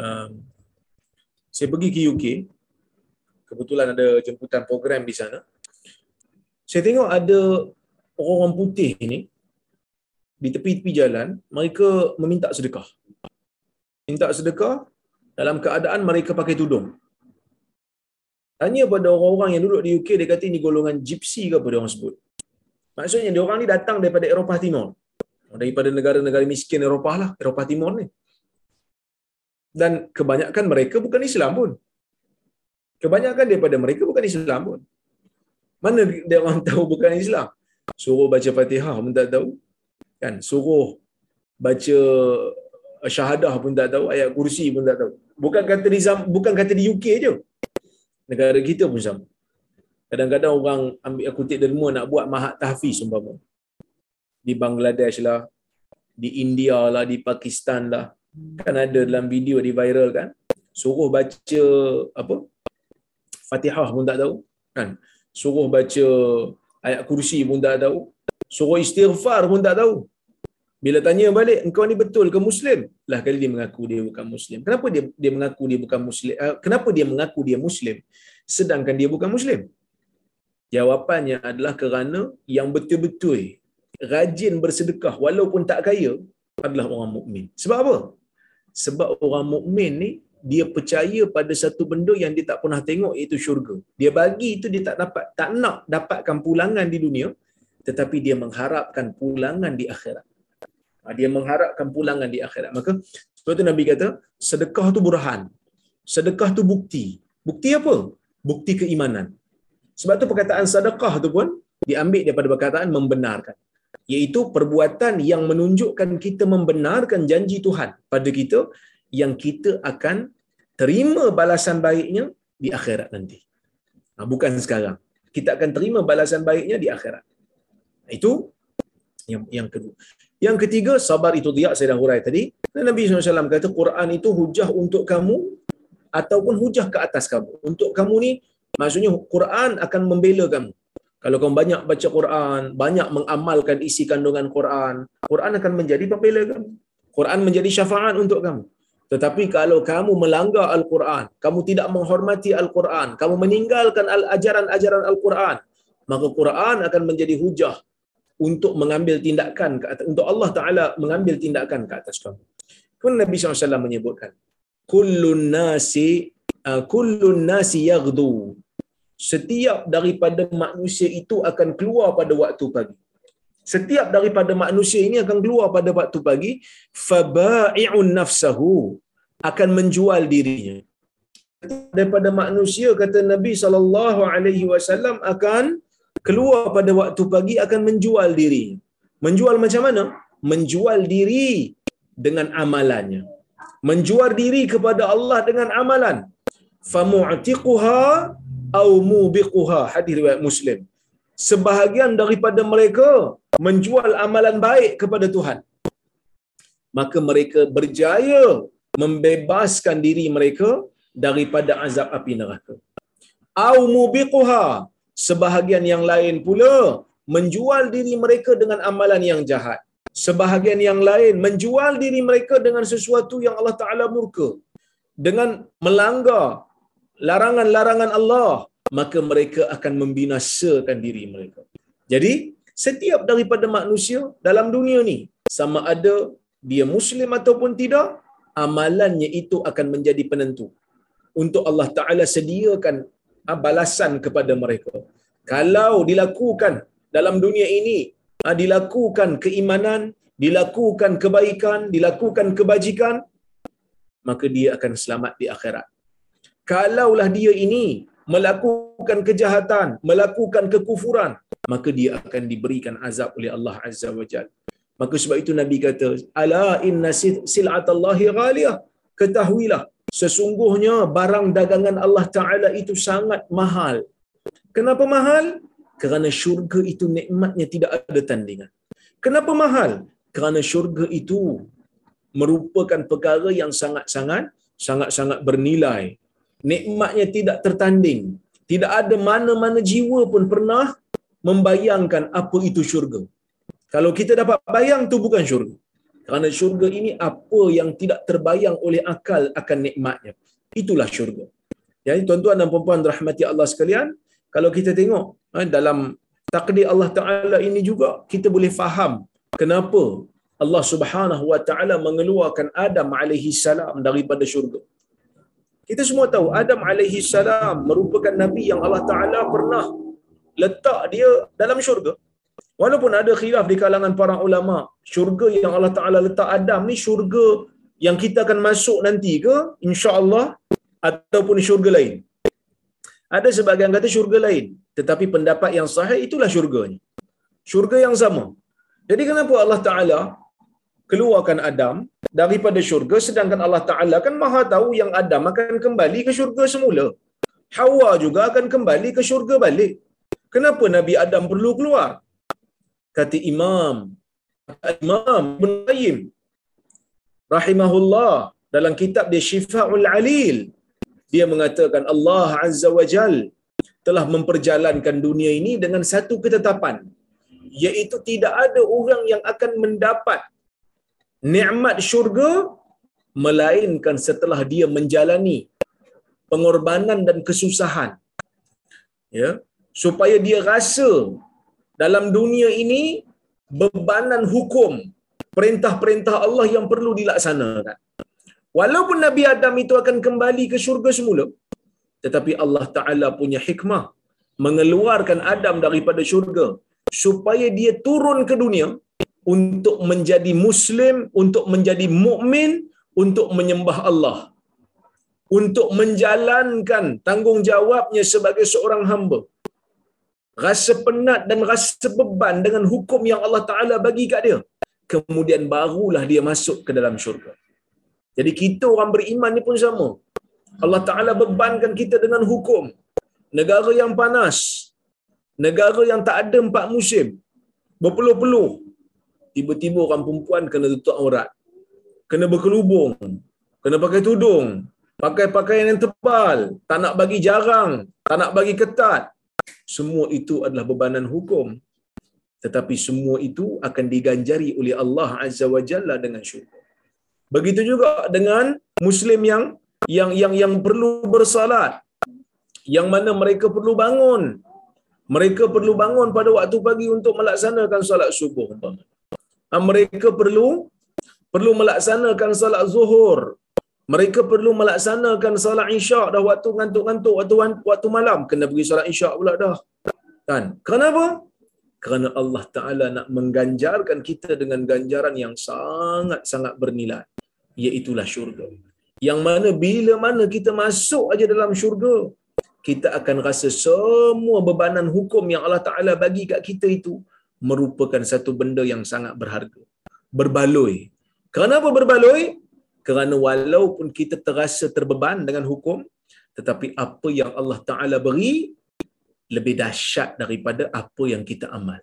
um, saya pergi ke UK kebetulan ada jemputan program di sana. Saya tengok ada orang-orang putih ini di tepi-tepi jalan mereka meminta sedekah. Minta sedekah dalam keadaan mereka pakai tudung tanya pada orang-orang yang duduk di UK dia kata ini golongan gypsy ke apa dia orang sebut Maksudnya dia orang ni datang daripada Eropah Timur. Daripada negara-negara miskin Eropah lah, Eropah Timur ni. Dan kebanyakan mereka bukan Islam pun. Kebanyakan daripada mereka bukan Islam pun. Mana dia orang tahu bukan Islam? Suruh baca Fatihah pun tak tahu. Kan? Suruh baca syahadah pun tak tahu, ayat kursi pun tak tahu. Bukan kata di bukan kata di UK je. Negara kita pun sama. Kadang-kadang orang ambil kutip derma nak buat mahat tahfiz umpama. Di Bangladesh lah, di India lah, di Pakistan lah. Kan ada dalam video di viral kan. Suruh baca apa? Fatihah pun tak tahu. Kan? Suruh baca ayat kursi pun tak tahu. Suruh istighfar pun tak tahu. Bila tanya balik, engkau ni betul ke Muslim? Lah kali dia mengaku dia bukan Muslim. Kenapa dia dia mengaku dia bukan Muslim? Uh, kenapa dia mengaku dia Muslim? Sedangkan dia bukan Muslim. Jawapannya adalah kerana yang betul-betul rajin bersedekah walaupun tak kaya adalah orang mukmin. Sebab apa? Sebab orang mukmin ni dia percaya pada satu benda yang dia tak pernah tengok iaitu syurga. Dia bagi itu dia tak dapat tak nak dapatkan pulangan di dunia tetapi dia mengharapkan pulangan di akhirat. Ha, dia mengharapkan pulangan di akhirat. Maka sebab itu Nabi kata sedekah tu burhan. sedekah tu bukti. Bukti apa? Bukti keimanan. Sebab tu perkataan sedekah tu pun diambil daripada perkataan membenarkan. Iaitu perbuatan yang menunjukkan kita membenarkan janji Tuhan pada kita yang kita akan terima balasan baiknya di akhirat nanti. Ha, bukan sekarang. Kita akan terima balasan baiknya di akhirat. Itu yang yang kedua. Yang ketiga, sabar itu dia saya dah hurai tadi. Nabi SAW kata Quran itu hujah untuk kamu ataupun hujah ke atas kamu. Untuk kamu ni, maksudnya Quran akan membela kamu. Kalau kamu banyak baca Quran, banyak mengamalkan isi kandungan Quran, Quran akan menjadi pembela kamu. Quran menjadi syafaat untuk kamu. Tetapi kalau kamu melanggar Al-Quran, kamu tidak menghormati Al-Quran, kamu meninggalkan ajaran-ajaran Al-Quran, maka Quran akan menjadi hujah untuk mengambil tindakan ke atas, untuk Allah Taala mengambil tindakan ke atas kamu. Kemudian Nabi SAW menyebutkan, kullun nasi uh, kullun nasi yaghdu. Setiap daripada manusia itu akan keluar pada waktu pagi. Setiap daripada manusia ini akan keluar pada waktu pagi, faba'i'un nafsahu akan menjual dirinya. Daripada manusia kata Nabi sallallahu alaihi wasallam akan keluar pada waktu pagi akan menjual diri. Menjual macam mana? Menjual diri dengan amalannya. Menjual diri kepada Allah dengan amalan. Famu'tiquha au mubiquha. Hadis riwayat Muslim. Sebahagian daripada mereka menjual amalan baik kepada Tuhan. Maka mereka berjaya membebaskan diri mereka daripada azab api neraka. Au mubiquha sebahagian yang lain pula menjual diri mereka dengan amalan yang jahat. Sebahagian yang lain menjual diri mereka dengan sesuatu yang Allah Taala murka. Dengan melanggar larangan-larangan Allah, maka mereka akan membinasakan diri mereka. Jadi, setiap daripada manusia dalam dunia ni sama ada dia muslim ataupun tidak, amalannya itu akan menjadi penentu untuk Allah Taala sediakan balasan kepada mereka. Kalau dilakukan dalam dunia ini, ah, dilakukan keimanan, dilakukan kebaikan, dilakukan kebajikan, maka dia akan selamat di akhirat. Kalaulah dia ini melakukan kejahatan, melakukan kekufuran, maka dia akan diberikan azab oleh Allah Azza wa Jalla. Maka sebab itu Nabi kata, ala inna sil'atallahi ghaliyah. Ketahuilah, sesungguhnya barang dagangan Allah Ta'ala itu sangat mahal. Kenapa mahal? Kerana syurga itu nikmatnya tidak ada tandingan. Kenapa mahal? Kerana syurga itu merupakan perkara yang sangat-sangat sangat-sangat bernilai. Nikmatnya tidak tertanding. Tidak ada mana-mana jiwa pun pernah membayangkan apa itu syurga. Kalau kita dapat bayang tu bukan syurga. Kerana syurga ini apa yang tidak terbayang oleh akal akan nikmatnya. Itulah syurga. Jadi tuan-tuan dan puan-puan rahmati Allah sekalian, kalau kita tengok eh, dalam takdir Allah Taala ini juga kita boleh faham kenapa Allah Subhanahu Wa Taala mengeluarkan Adam alaihi salam daripada syurga. Kita semua tahu Adam alaihi salam merupakan nabi yang Allah Taala pernah letak dia dalam syurga. Walaupun ada khilaf di kalangan para ulama, syurga yang Allah Taala letak Adam ni syurga yang kita akan masuk nanti ke insya-Allah ataupun syurga lain. Ada sebagian kata syurga lain, tetapi pendapat yang sahih itulah syurganya. Syurga yang sama. Jadi kenapa Allah Taala keluarkan Adam daripada syurga sedangkan Allah Taala kan Maha tahu yang Adam akan kembali ke syurga semula. Hawa juga akan kembali ke syurga balik. Kenapa Nabi Adam perlu keluar? Kata Imam. Imam Ibn Qayyim rahimahullah. Dalam kitab dia Shifa'ul Alil dia mengatakan Allah Azza wa Jal telah memperjalankan dunia ini dengan satu ketetapan. Iaitu tidak ada orang yang akan mendapat nikmat syurga melainkan setelah dia menjalani pengorbanan dan kesusahan. Ya. Supaya dia rasa dalam dunia ini bebanan hukum perintah-perintah Allah yang perlu dilaksanakan. Walaupun Nabi Adam itu akan kembali ke syurga semula, tetapi Allah Taala punya hikmah mengeluarkan Adam daripada syurga supaya dia turun ke dunia untuk menjadi muslim, untuk menjadi mukmin, untuk menyembah Allah. untuk menjalankan tanggungjawabnya sebagai seorang hamba. Rasa penat dan rasa beban dengan hukum yang Allah Ta'ala bagi kat dia. Kemudian barulah dia masuk ke dalam syurga. Jadi kita orang beriman ni pun sama. Allah Ta'ala bebankan kita dengan hukum. Negara yang panas. Negara yang tak ada empat musim. Berpeluh-peluh. Tiba-tiba orang perempuan kena tutup aurat. Kena berkelubung. Kena pakai tudung. Pakai pakaian yang tebal. Tak nak bagi jarang. Tak nak bagi ketat. Semua itu adalah bebanan hukum. Tetapi semua itu akan diganjari oleh Allah Azza wa Jalla dengan syurga. Begitu juga dengan Muslim yang yang yang yang perlu bersalat. Yang mana mereka perlu bangun. Mereka perlu bangun pada waktu pagi untuk melaksanakan salat subuh. Ha, mereka perlu perlu melaksanakan salat zuhur. Mereka perlu melaksanakan salat isyak dah waktu ngantuk-ngantuk waktu waktu malam kena pergi salat isyak pula dah. Kan? Kenapa? Kerana Allah Taala nak mengganjarkan kita dengan ganjaran yang sangat-sangat bernilai, iaitu syurga. Yang mana bila mana kita masuk aja dalam syurga, kita akan rasa semua bebanan hukum yang Allah Taala bagi kat kita itu merupakan satu benda yang sangat berharga. Berbaloi. Kenapa berbaloi? Kerana walaupun kita terasa terbeban dengan hukum, tetapi apa yang Allah Ta'ala beri, lebih dahsyat daripada apa yang kita amal.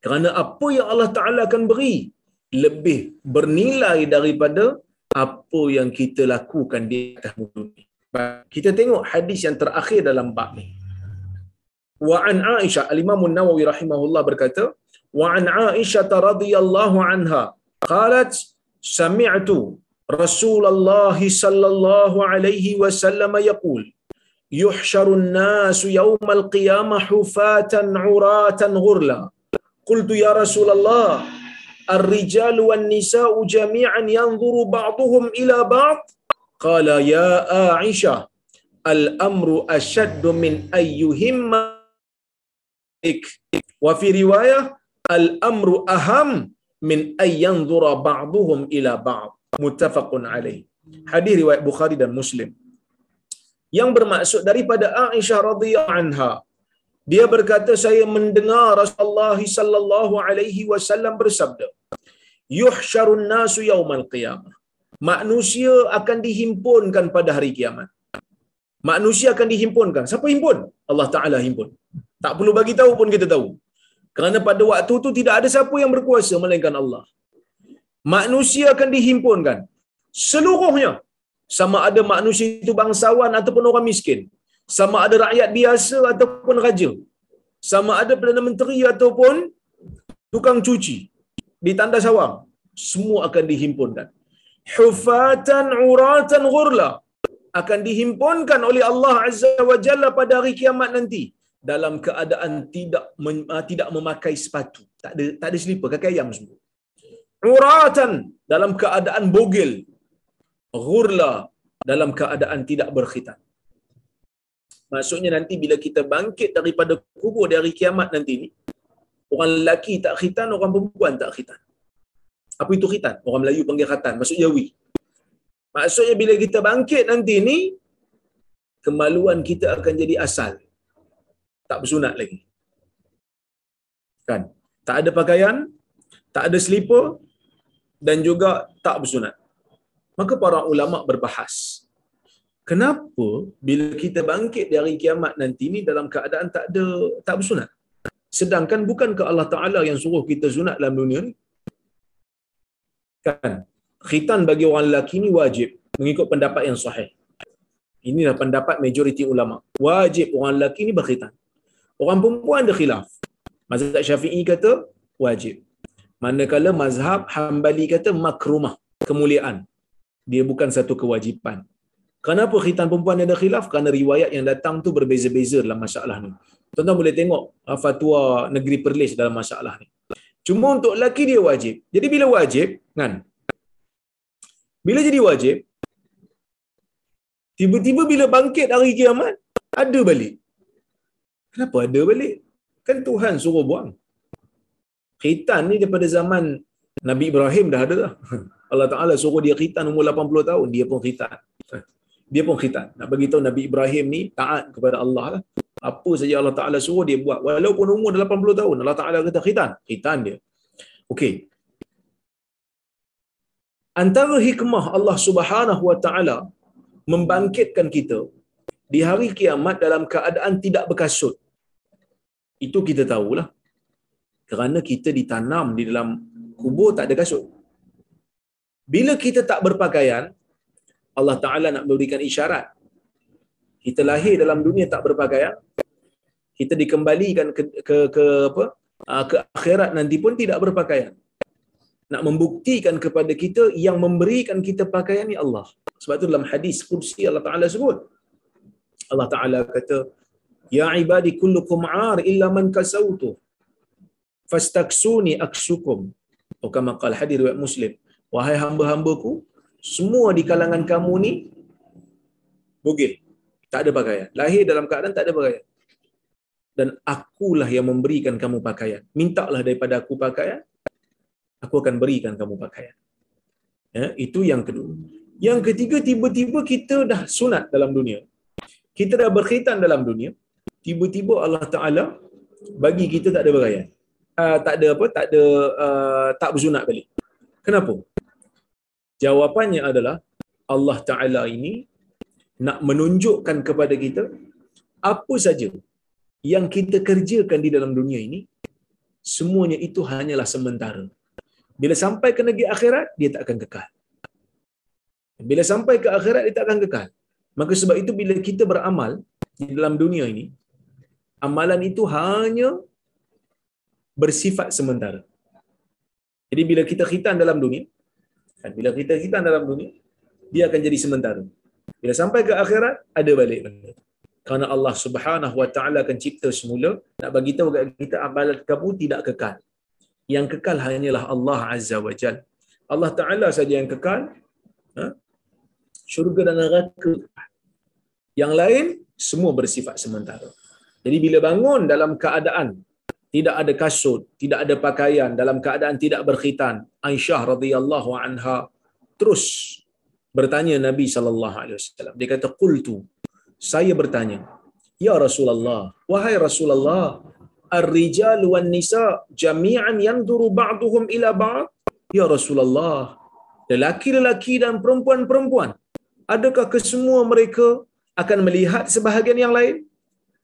Kerana apa yang Allah Ta'ala akan beri, lebih bernilai daripada apa yang kita lakukan di atas ini. Kita tengok hadis yang terakhir dalam bab ni. Wa an Aisyah al-Imam An-Nawawi rahimahullah berkata, wa an Aisyah radhiyallahu anha qalat sami'tu رسول الله صلى الله عليه وسلم يقول يحشر الناس يوم القيامة حفاة عراة غرلا قلت يا رسول الله الرجال والنساء جميعا ينظر بعضهم إلى بعض قال يا عائشة الأمر أشد من أن وفي رواية الأمر أهم من أن ينظر بعضهم إلى بعض muttafaqun alaih. Hadis riwayat Bukhari dan Muslim. Yang bermaksud daripada Aisyah radhiyallahu anha, dia berkata saya mendengar Rasulullah sallallahu alaihi wasallam bersabda, "Yuhsyarun nasu yaumal qiyamah." Manusia akan dihimpunkan pada hari kiamat. Manusia akan dihimpunkan. Siapa himpun? Allah Taala himpun. Tak perlu bagi tahu pun kita tahu. Kerana pada waktu itu tidak ada siapa yang berkuasa melainkan Allah manusia akan dihimpunkan. Seluruhnya. Sama ada manusia itu bangsawan ataupun orang miskin. Sama ada rakyat biasa ataupun raja. Sama ada perdana menteri ataupun tukang cuci di tanda sawang semua akan dihimpunkan. Hufatan uratan ghurla akan dihimpunkan oleh Allah azza wa jalla pada hari kiamat nanti dalam keadaan tidak uh, tidak memakai sepatu. Tak ada tak ada selipar kaki ayam semua uratan dalam keadaan bogel ghurla dalam keadaan tidak berkhitan Maksudnya nanti bila kita bangkit daripada kubur dari kiamat nanti ni, orang lelaki tak khitan, orang perempuan tak khitan. Apa itu khitan? Orang Melayu panggil khatan, maksud jawi. Maksudnya bila kita bangkit nanti ni, kemaluan kita akan jadi asal. Tak bersunat lagi. Kan? Tak ada pakaian, tak ada selipar dan juga tak bersunat. Maka para ulama berbahas kenapa bila kita bangkit dari kiamat nanti ni dalam keadaan tak ada tak bersunat? Sedangkan bukan ke Allah Taala yang suruh kita sunat dalam dunia ni? Kan? Khitan bagi orang lelaki ni wajib mengikut pendapat yang sahih. Inilah pendapat majoriti ulama. Wajib orang lelaki ni berkhitan. Orang perempuan ada khilaf. Mazhab Syafi'i kata wajib manakala mazhab Hambali kata makrumah kemuliaan dia bukan satu kewajipan Kenapa khitan perempuan ada khilaf? Kerana riwayat yang datang tu berbeza-beza dalam masalah ni. Tuan-tuan boleh tengok ah, fatwa negeri Perlis dalam masalah ni. Cuma untuk lelaki dia wajib. Jadi bila wajib, kan? Bila jadi wajib, tiba-tiba bila bangkit hari kiamat, ada balik. Kenapa ada balik? Kan Tuhan suruh buang. Khitan ni daripada zaman Nabi Ibrahim dah ada dah. Allah Ta'ala suruh dia khitan umur 80 tahun, dia pun khitan dia pun khitan. Nak bagi tahu Nabi Ibrahim ni taat kepada Allah lah. Apa saja Allah Taala suruh dia buat walaupun umur 80 tahun Allah Taala kata khitan, khitan dia. Okey. Antara hikmah Allah Subhanahu Wa Taala membangkitkan kita di hari kiamat dalam keadaan tidak berkasut. Itu kita tahulah. Kerana kita ditanam di dalam kubur tak ada kasut. Bila kita tak berpakaian, Allah Taala nak memberikan isyarat. Kita lahir dalam dunia tak berpakaian, kita dikembalikan ke ke, ke apa? Ah, ke akhirat nanti pun tidak berpakaian. Nak membuktikan kepada kita yang memberikan kita pakaian ni Allah. Sebab itu dalam hadis kursi Allah Taala sebut. Allah Taala kata, "Ya ibadi kullukum 'ar illa man kasautu. Fastaksuni aksukum." Atau kama qala hadis riwayat Muslim. Wahai hamba-hambaku, semua di kalangan kamu ni bugil. Tak ada pakaian. Lahir dalam keadaan tak ada pakaian. Dan akulah yang memberikan kamu pakaian. Mintalah daripada aku pakaian, aku akan berikan kamu pakaian. Ya, itu yang kedua. Yang ketiga, tiba-tiba kita dah sunat dalam dunia. Kita dah berkhitan dalam dunia. Tiba-tiba Allah Ta'ala bagi kita tak ada pakaian. Uh, tak ada apa, tak ada, uh, tak bersunat balik. Kenapa? Jawapannya adalah Allah Ta'ala ini nak menunjukkan kepada kita apa saja yang kita kerjakan di dalam dunia ini, semuanya itu hanyalah sementara. Bila sampai ke negeri akhirat, dia tak akan kekal. Bila sampai ke akhirat, dia tak akan kekal. Maka sebab itu bila kita beramal di dalam dunia ini, amalan itu hanya bersifat sementara. Jadi bila kita khitan dalam dunia, kan, bila kita khitan dalam dunia, dia akan jadi sementara. Bila sampai ke akhirat, ada balik benda. Kerana Allah Subhanahu Wa Taala akan cipta semula nak bagi tahu kepada kita amalan kamu tidak kekal. Yang kekal hanyalah Allah Azza wa Jal. Allah Taala saja yang kekal. Ha? Syurga dan neraka. Yang lain semua bersifat sementara. Jadi bila bangun dalam keadaan tidak ada kasut, tidak ada pakaian, dalam keadaan tidak berkhitan, Aisyah radhiyallahu anha terus bertanya Nabi sallallahu alaihi wasallam. Dia kata qultu saya bertanya, ya Rasulullah, wahai Rasulullah, ar-rijal wan nisa jami'an yanzuru ba'dhum ila ba'd? Ya Rasulullah, lelaki-lelaki dan perempuan-perempuan, adakah kesemua mereka akan melihat sebahagian yang lain?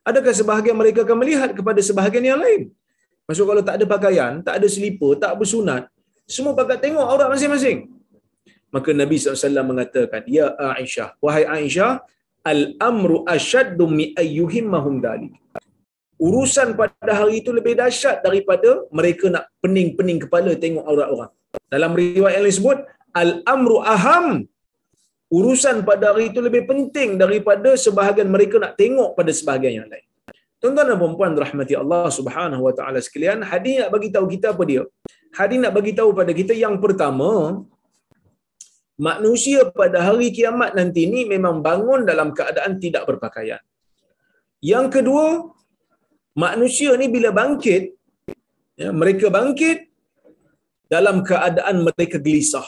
Adakah sebahagian mereka akan melihat kepada sebahagian yang lain? Maksud kalau tak ada pakaian, tak ada selipar, tak bersunat, semua pakai tengok aurat masing-masing. Maka Nabi SAW mengatakan, Ya Aisyah, wahai Aisyah, Al-amru asyaddu mi ayyuhimmahum dalik. Urusan pada hari itu lebih dahsyat daripada mereka nak pening-pening kepala tengok aurat orang. Dalam riwayat yang lain sebut, Al-amru aham. Urusan pada hari itu lebih penting daripada sebahagian mereka nak tengok pada sebahagian yang lain. Tuan-tuan dan puan rahmati Allah Subhanahu wa taala sekalian, hadis nak bagi tahu kita apa dia? Hadis nak bagi tahu pada kita yang pertama, manusia pada hari kiamat nanti ni memang bangun dalam keadaan tidak berpakaian. Yang kedua, manusia ni bila bangkit, ya, mereka bangkit dalam keadaan mereka gelisah.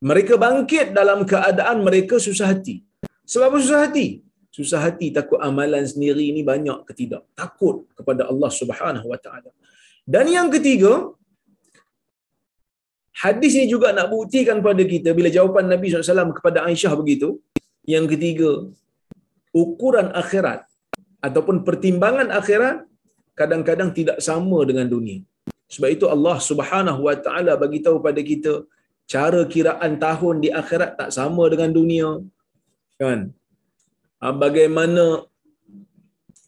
Mereka bangkit dalam keadaan mereka susah hati. Sebab susah hati? Susah hati takut amalan sendiri ni banyak ke tidak. Takut kepada Allah Subhanahu Wa Taala. Dan yang ketiga, Hadis ini juga nak buktikan pada kita bila jawapan Nabi SAW kepada Aisyah begitu. Yang ketiga, ukuran akhirat ataupun pertimbangan akhirat kadang-kadang tidak sama dengan dunia. Sebab itu Allah Subhanahu Wa Taala bagi tahu pada kita cara kiraan tahun di akhirat tak sama dengan dunia. Kan? Ah, bagaimana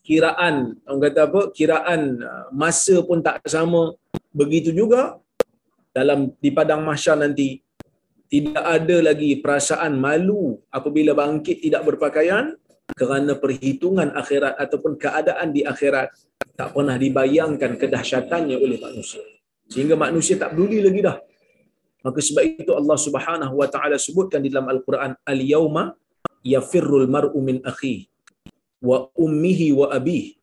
kiraan orang kata apa? Kiraan ah, masa pun tak sama. Begitu juga dalam di padang mahsyar nanti tidak ada lagi perasaan malu apabila bangkit tidak berpakaian kerana perhitungan akhirat ataupun keadaan di akhirat tak pernah dibayangkan kedahsyatannya oleh manusia sehingga manusia tak peduli lagi dah maka sebab itu Allah Subhanahu wa taala sebutkan di dalam al-Quran al-yauma yafirrul mar'u min akhi wa ummihi wa abihi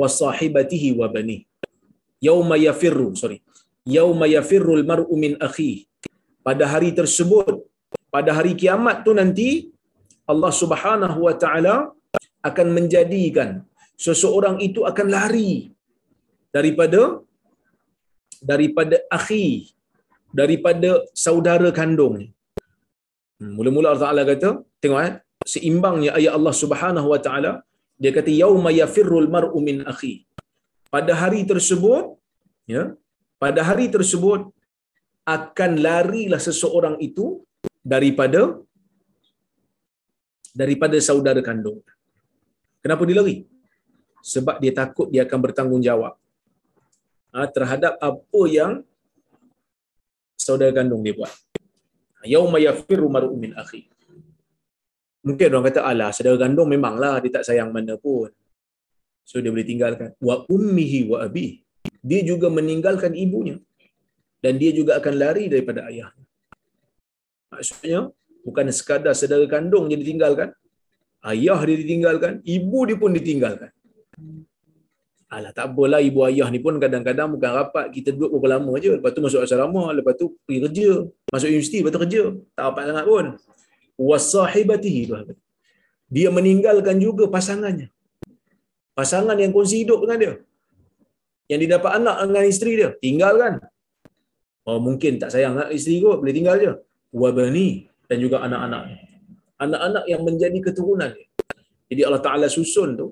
wa sahibatihi wa bani. Yauma yafirru sorry. Yauma yafirrul mar'u min akhi. Pada hari tersebut pada hari kiamat tu nanti Allah Subhanahu wa taala akan menjadikan seseorang itu akan lari daripada daripada akhi daripada saudara kandung hmm, mula-mula Allah Taala kata tengok eh seimbangnya ayat Allah Subhanahu wa taala dia kata yauma yafirrul mar'u min akhi pada hari tersebut ya pada hari tersebut akan larilah seseorang itu daripada daripada saudara kandung. Kenapa dia lari? Sebab dia takut dia akan bertanggungjawab ha, terhadap apa yang saudara kandung dia buat. Yauma yafirru mar'u min akhi. Mungkin orang kata alah saudara kandung memanglah dia tak sayang mana pun. So dia boleh tinggalkan wa ummihi wa abi. Dia juga meninggalkan ibunya dan dia juga akan lari daripada ayahnya. Maksudnya bukan sekadar saudara kandung je ditinggalkan, ayah dia ditinggalkan, ibu dia pun ditinggalkan. Alah tak apalah ibu ayah ni pun kadang-kadang bukan rapat kita duduk berapa lama je lepas tu masuk asrama lepas tu pergi kerja masuk universiti lepas tu kerja tak rapat sangat pun wasahibatihi tu dia meninggalkan juga pasangannya. Pasangan yang kongsi hidup dengan dia. Yang dia dapat anak dengan isteri dia. Tinggalkan. Oh mungkin tak sayang nak isteri kot boleh tinggal je. Wabani dan juga anak-anak. Anak-anak yang menjadi keturunan dia. Jadi Allah Taala susun tu.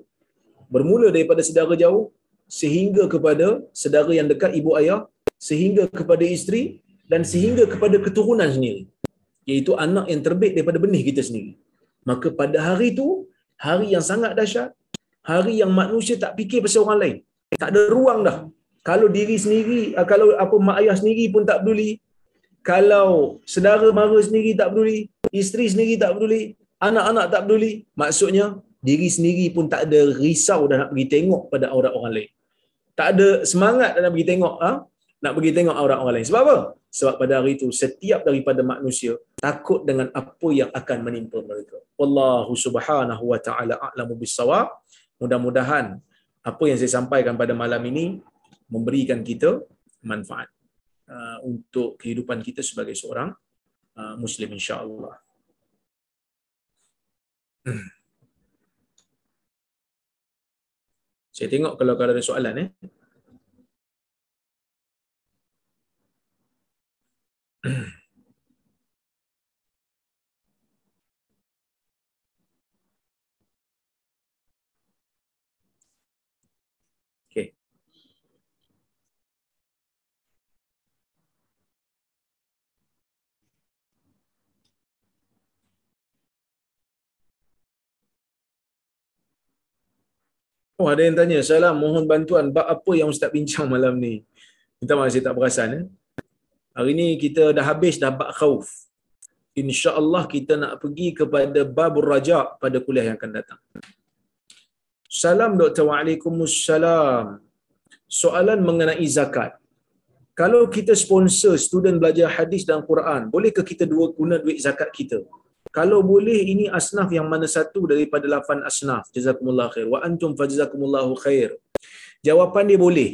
Bermula daripada saudara jauh sehingga kepada saudara yang dekat ibu ayah sehingga kepada isteri dan sehingga kepada keturunan sendiri iaitu anak yang terbit daripada benih kita sendiri maka pada hari itu hari yang sangat dahsyat hari yang manusia tak fikir pasal orang lain tak ada ruang dah kalau diri sendiri ah, kalau apa mak ayah sendiri pun tak peduli kalau saudara mara sendiri tak peduli isteri sendiri tak peduli anak-anak tak peduli maksudnya diri sendiri pun tak ada risau dah nak pergi tengok pada aurat orang lain. Tak ada semangat dah nak pergi tengok ha? Nak pergi tengok aurat orang lain. Sebab apa? Sebab pada hari itu setiap daripada manusia takut dengan apa yang akan menimpa mereka. Wallahu subhanahu wa ta'ala a'lamu bisawab. Mudah-mudahan apa yang saya sampaikan pada malam ini memberikan kita manfaat uh, untuk kehidupan kita sebagai seorang uh, Muslim insyaAllah. Hmm. Saya tengok kalau ada soalan eh. Oh ada yang tanya, salam mohon bantuan bab apa yang Ustaz bincang malam ni. Minta maaf saya tak perasan. Eh? Hari ni kita dah habis dah bab khauf. InsyaAllah kita nak pergi kepada babur raja pada kuliah yang akan datang. Salam Dr. Waalaikumsalam. Soalan mengenai zakat. Kalau kita sponsor student belajar hadis dan Quran, bolehkah kita dua guna duit zakat kita? kalau boleh ini asnaf yang mana satu daripada lapan asnaf jazakumullah khair wa antum fajazakumullahu khair jawapan dia boleh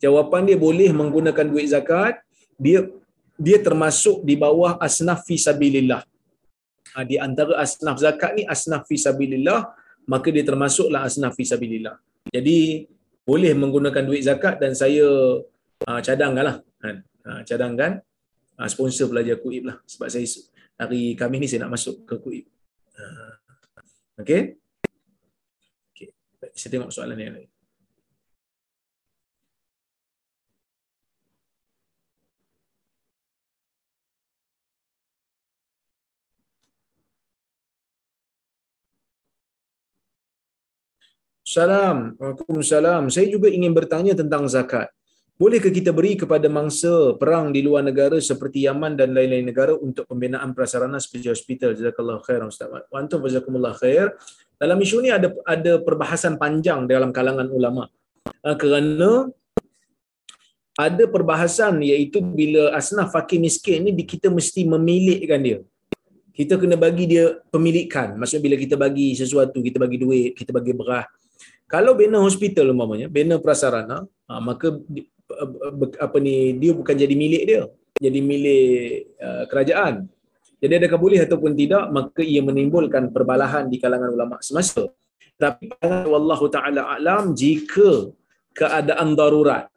jawapan dia boleh menggunakan duit zakat dia dia termasuk di bawah asnaf fi sabilillah ha, di antara asnaf zakat ni asnaf fi sabilillah maka dia termasuklah asnaf fi sabilillah jadi boleh menggunakan duit zakat dan saya uh, cadangkanlah kan uh, cadangkan uh, sponsor pelajar kuib lah sebab saya hari kami ni saya nak masuk ke kuib. Uh, okay? okay. Saya tengok soalan yang lain. Salam. Waalaikumsalam. Saya juga ingin bertanya tentang zakat. Bolehkah kita beri kepada mangsa perang di luar negara seperti Yaman dan lain-lain negara untuk pembinaan prasarana seperti hospital? Jazakallah khair Ustaz. Wa antum jazakumullah khair. Dalam isu ni ada ada perbahasan panjang dalam kalangan ulama. Uh, kerana ada perbahasan iaitu bila asnaf fakir miskin ni kita mesti memilikkan dia. Kita kena bagi dia pemilikan. Maksudnya bila kita bagi sesuatu, kita bagi duit, kita bagi berah. Kalau bina hospital umpamanya, bina prasarana, ha, maka apa ni dia bukan jadi milik dia jadi milik kerajaan Jadi adakah boleh ataupun tidak, maka ia menimbulkan perbalahan di kalangan ulama semasa. Tapi wallahu taala alam jika keadaan darurat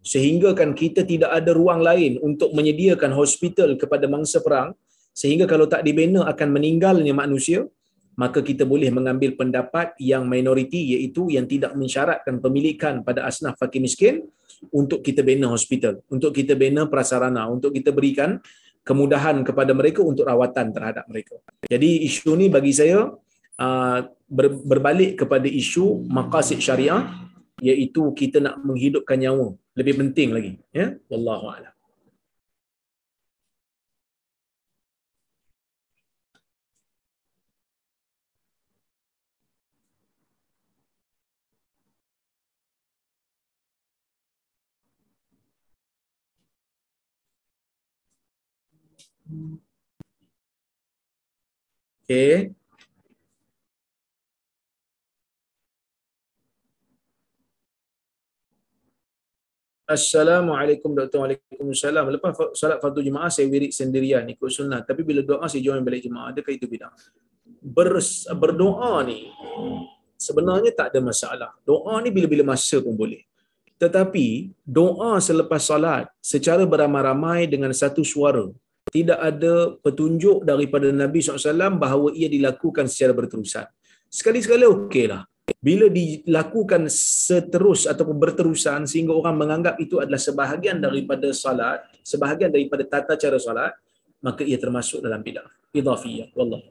sehingga kan kita tidak ada ruang lain untuk menyediakan hospital kepada mangsa perang sehingga kalau tak dibina akan meninggalnya manusia maka kita boleh mengambil pendapat yang minoriti iaitu yang tidak mensyaratkan pemilikan pada asnaf fakir miskin untuk kita bina hospital, untuk kita bina prasarana, untuk kita berikan kemudahan kepada mereka untuk rawatan terhadap mereka. Jadi isu ni bagi saya uh, berbalik kepada isu maqasid syariah iaitu kita nak menghidupkan nyawa. Lebih penting lagi ya? Wallahu a'lam Okay. Assalamualaikum Dr. Waalaikumsalam. Lepas salat fardu jemaah saya wirid sendirian ikut sunnah. Tapi bila doa saya join balik jemaah. Adakah itu bidang? Ber, berdoa ni sebenarnya tak ada masalah. Doa ni bila-bila masa pun boleh. Tetapi doa selepas salat secara beramai-ramai dengan satu suara tidak ada petunjuk daripada Nabi SAW bahawa ia dilakukan secara berterusan. Sekali-sekala okeylah bila dilakukan seterus ataupun berterusan sehingga orang menganggap itu adalah sebahagian daripada salat, sebahagian daripada tata cara salat, maka ia termasuk dalam bidah. Idhafiyah. Wallah.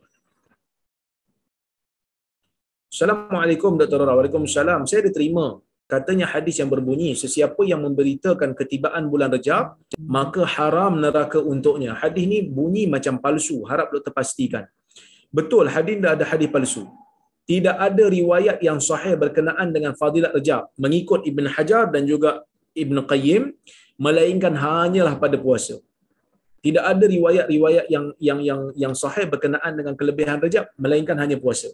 Assalamualaikum Dr. Rara. Waalaikumsalam. Saya ada terima katanya hadis yang berbunyi sesiapa yang memberitakan ketibaan bulan Rejab maka haram neraka untuknya. Hadis ni bunyi macam palsu. Harap doktor pastikan. Betul hadis dah ada hadis palsu tidak ada riwayat yang sahih berkenaan dengan fadilat rejab mengikut Ibn Hajar dan juga Ibn Qayyim melainkan hanyalah pada puasa. Tidak ada riwayat-riwayat yang yang yang yang sahih berkenaan dengan kelebihan rejab melainkan hanya puasa.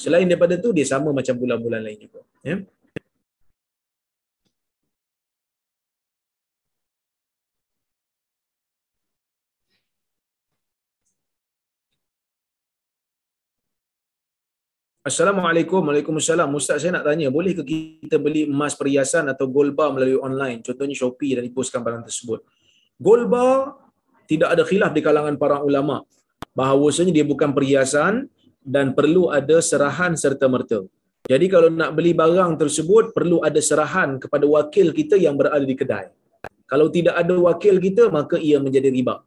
Selain daripada itu dia sama macam bulan-bulan lain juga. Ya. Assalamualaikum. Waalaikumsalam. Ustaz saya nak tanya, boleh ke kita beli emas perhiasan atau gold bar melalui online? Contohnya Shopee dan dipostkan barang tersebut. Gold bar tidak ada khilaf di kalangan para ulama bahawasanya dia bukan perhiasan dan perlu ada serahan serta merta. Jadi kalau nak beli barang tersebut perlu ada serahan kepada wakil kita yang berada di kedai. Kalau tidak ada wakil kita maka ia menjadi riba.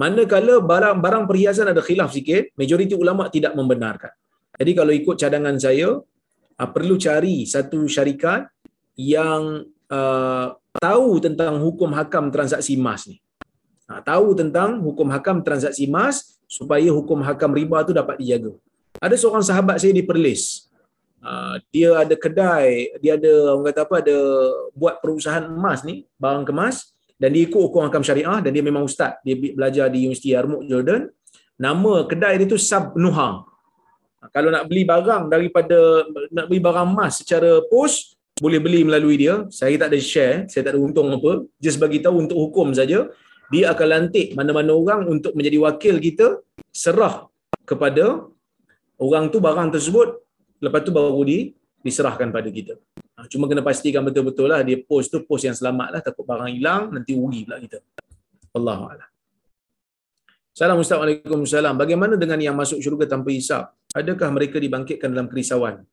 Manakala barang-barang perhiasan ada khilaf sikit, majoriti ulama tidak membenarkan. Jadi kalau ikut cadangan saya, uh, perlu cari satu syarikat yang uh, tahu tentang hukum hakam transaksi emas ni. Uh, tahu tentang hukum hakam transaksi emas supaya hukum hakam riba tu dapat dijaga. Ada seorang sahabat saya di Perlis. Uh, dia ada kedai, dia ada orang kata apa ada buat perusahaan emas ni, barang kemas dan dia ikut hukum hakam syariah dan dia memang ustaz. Dia belajar di Universiti Yarmouk Jordan. Nama kedai dia tu Sab Nuha. Kalau nak beli barang daripada nak beli barang emas secara post boleh beli melalui dia. Saya tak ada share, saya tak ada untung apa. Just bagi tahu untuk hukum saja, dia akan lantik mana-mana orang untuk menjadi wakil kita serah kepada orang tu barang tersebut lepas tu baru di diserahkan pada kita. Ha, cuma kena pastikan betul-betul lah dia post tu post yang selamat lah takut barang hilang nanti rugi pula kita. Allahuakbar. Salam Ustaz Waalaikumsalam. Bagaimana dengan yang masuk syurga tanpa hisap? Adakah mereka dibangkitkan dalam kerisauan?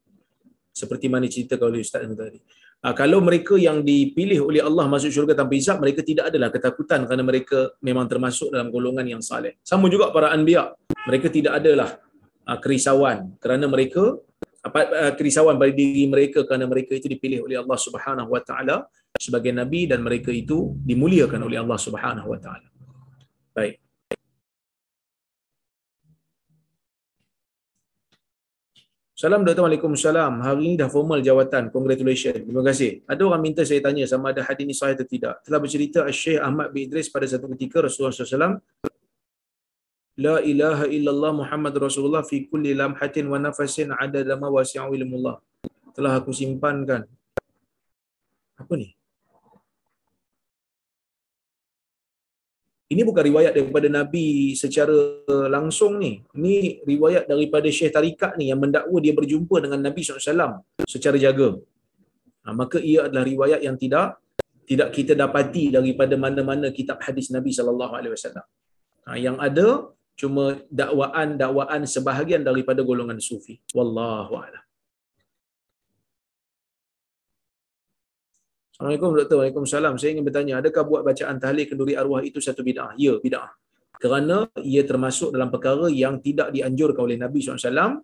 Seperti mana cerita oleh ustaz tadi. Ha, kalau mereka yang dipilih oleh Allah masuk syurga tanpa hisap mereka tidak adalah ketakutan kerana mereka memang termasuk dalam golongan yang saleh. Sama juga para anbiya. Mereka tidak adalah ha, kerisauan kerana mereka apa ha, kerisauan pada diri mereka kerana mereka itu dipilih oleh Allah Subhanahu wa taala sebagai nabi dan mereka itu dimuliakan oleh Allah Subhanahu wa taala. Baik Salam Dr. Waalaikumsalam. Hari ini dah formal jawatan. Congratulations. Terima kasih. Ada orang minta saya tanya sama ada hadis ini sahih atau tidak. Telah bercerita Syekh Ahmad bin Idris pada satu ketika Rasulullah SAW La ilaha illallah Muhammad Rasulullah fi kulli lamhatin wa nafasin ada lama wasi'u ilmullah. Telah aku simpankan. Apa ni? Ini bukan riwayat daripada Nabi secara langsung ni. Ini riwayat daripada Syekh Tarikat ni yang mendakwa dia berjumpa dengan Nabi SAW secara jaga. Ha, maka ia adalah riwayat yang tidak tidak kita dapati daripada mana-mana kitab hadis Nabi wasallam. Ha, yang ada cuma dakwaan-dakwaan sebahagian daripada golongan sufi. Wallahu a'lam. Assalamualaikum Doktor. Waalaikumsalam. Saya ingin bertanya, adakah buat bacaan tahlil kenduri arwah itu satu bid'ah? Ya, bid'ah. Kerana ia termasuk dalam perkara yang tidak dianjurkan oleh Nabi SAW.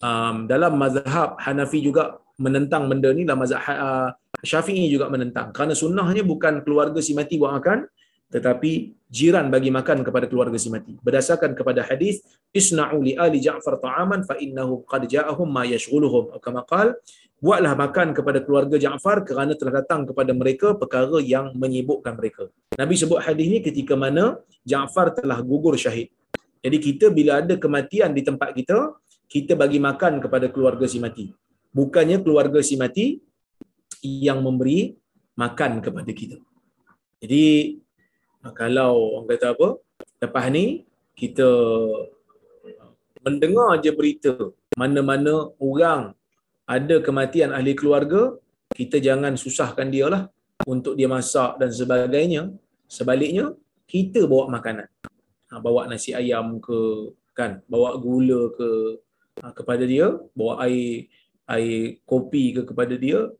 Um, dalam mazhab Hanafi juga menentang benda ni, dalam mazhab uh, Syafi'i juga menentang. Kerana sunnahnya bukan keluarga si mati buat makan, tetapi jiran bagi makan kepada keluarga si mati. Berdasarkan kepada hadis, isna'u li ali Ja'far ta'aman fa innahu qad ja'ahum ma yashghuluhum. Kama qala buatlah makan kepada keluarga Ja'far kerana telah datang kepada mereka perkara yang menyibukkan mereka. Nabi sebut hadis ni ketika mana Ja'far telah gugur syahid. Jadi kita bila ada kematian di tempat kita, kita bagi makan kepada keluarga si mati. Bukannya keluarga si mati yang memberi makan kepada kita. Jadi kalau orang kata apa, lepas ni kita mendengar je berita mana-mana orang ada kematian ahli keluarga, kita jangan susahkan dia lah untuk dia masak dan sebagainya. Sebaliknya, kita bawa makanan. Ha, bawa nasi ayam ke, kan, bawa gula ke ha, kepada dia, bawa air air kopi ke kepada dia,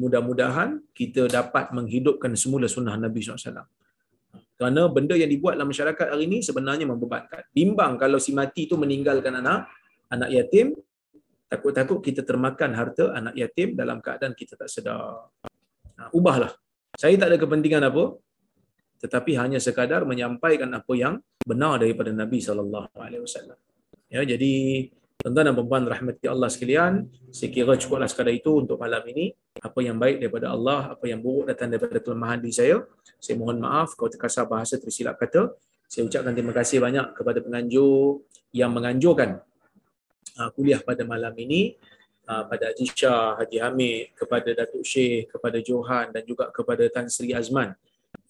mudah-mudahan kita dapat menghidupkan semula sunnah Nabi SAW. Kerana benda yang dibuat dalam masyarakat hari ini sebenarnya membebankan. Bimbang kalau si mati itu meninggalkan anak, anak yatim, takut-takut kita termakan harta anak yatim dalam keadaan kita tak sedar. Ha, ubahlah. Saya tak ada kepentingan apa, tetapi hanya sekadar menyampaikan apa yang benar daripada Nabi sallallahu alaihi wasallam. Ya, jadi tuan-tuan dan puan rahmati Allah sekalian, saya kira cukuplah sekadar itu untuk malam ini. Apa yang baik daripada Allah, apa yang buruk datang daripada kelemahan diri saya, saya mohon maaf kalau terkasar bahasa tersilap kata. Saya ucapkan terima kasih banyak kepada penganjur yang menganjurkan uh, kuliah pada malam ini uh, pada Haji Shah, Haji Hamid, kepada Datuk Syekh, kepada Johan dan juga kepada Tan Sri Azman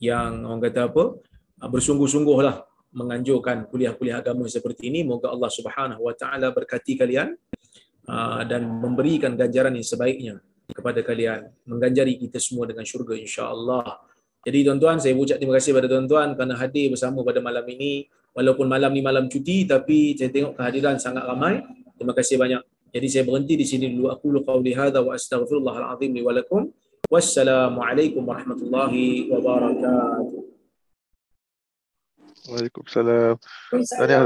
yang orang kata apa uh, bersungguh-sungguhlah menganjurkan kuliah-kuliah agama seperti ini. Moga Allah Subhanahu Wa Taala berkati kalian dan memberikan ganjaran yang sebaiknya kepada kalian, mengganjari kita semua dengan syurga insya-Allah. Jadi tuan-tuan, saya ucap terima kasih kepada tuan-tuan kerana hadir bersama pada malam ini. Walaupun malam ni malam cuti, tapi saya tengok kehadiran sangat ramai. Terima kasih banyak. Jadi saya berhenti di sini dulu. Aku lu qawli hadha wa astaghfirullahaladzim li walakum. Wassalamualaikum warahmatullahi wabarakatuh. Waalaikumsalam. Tanya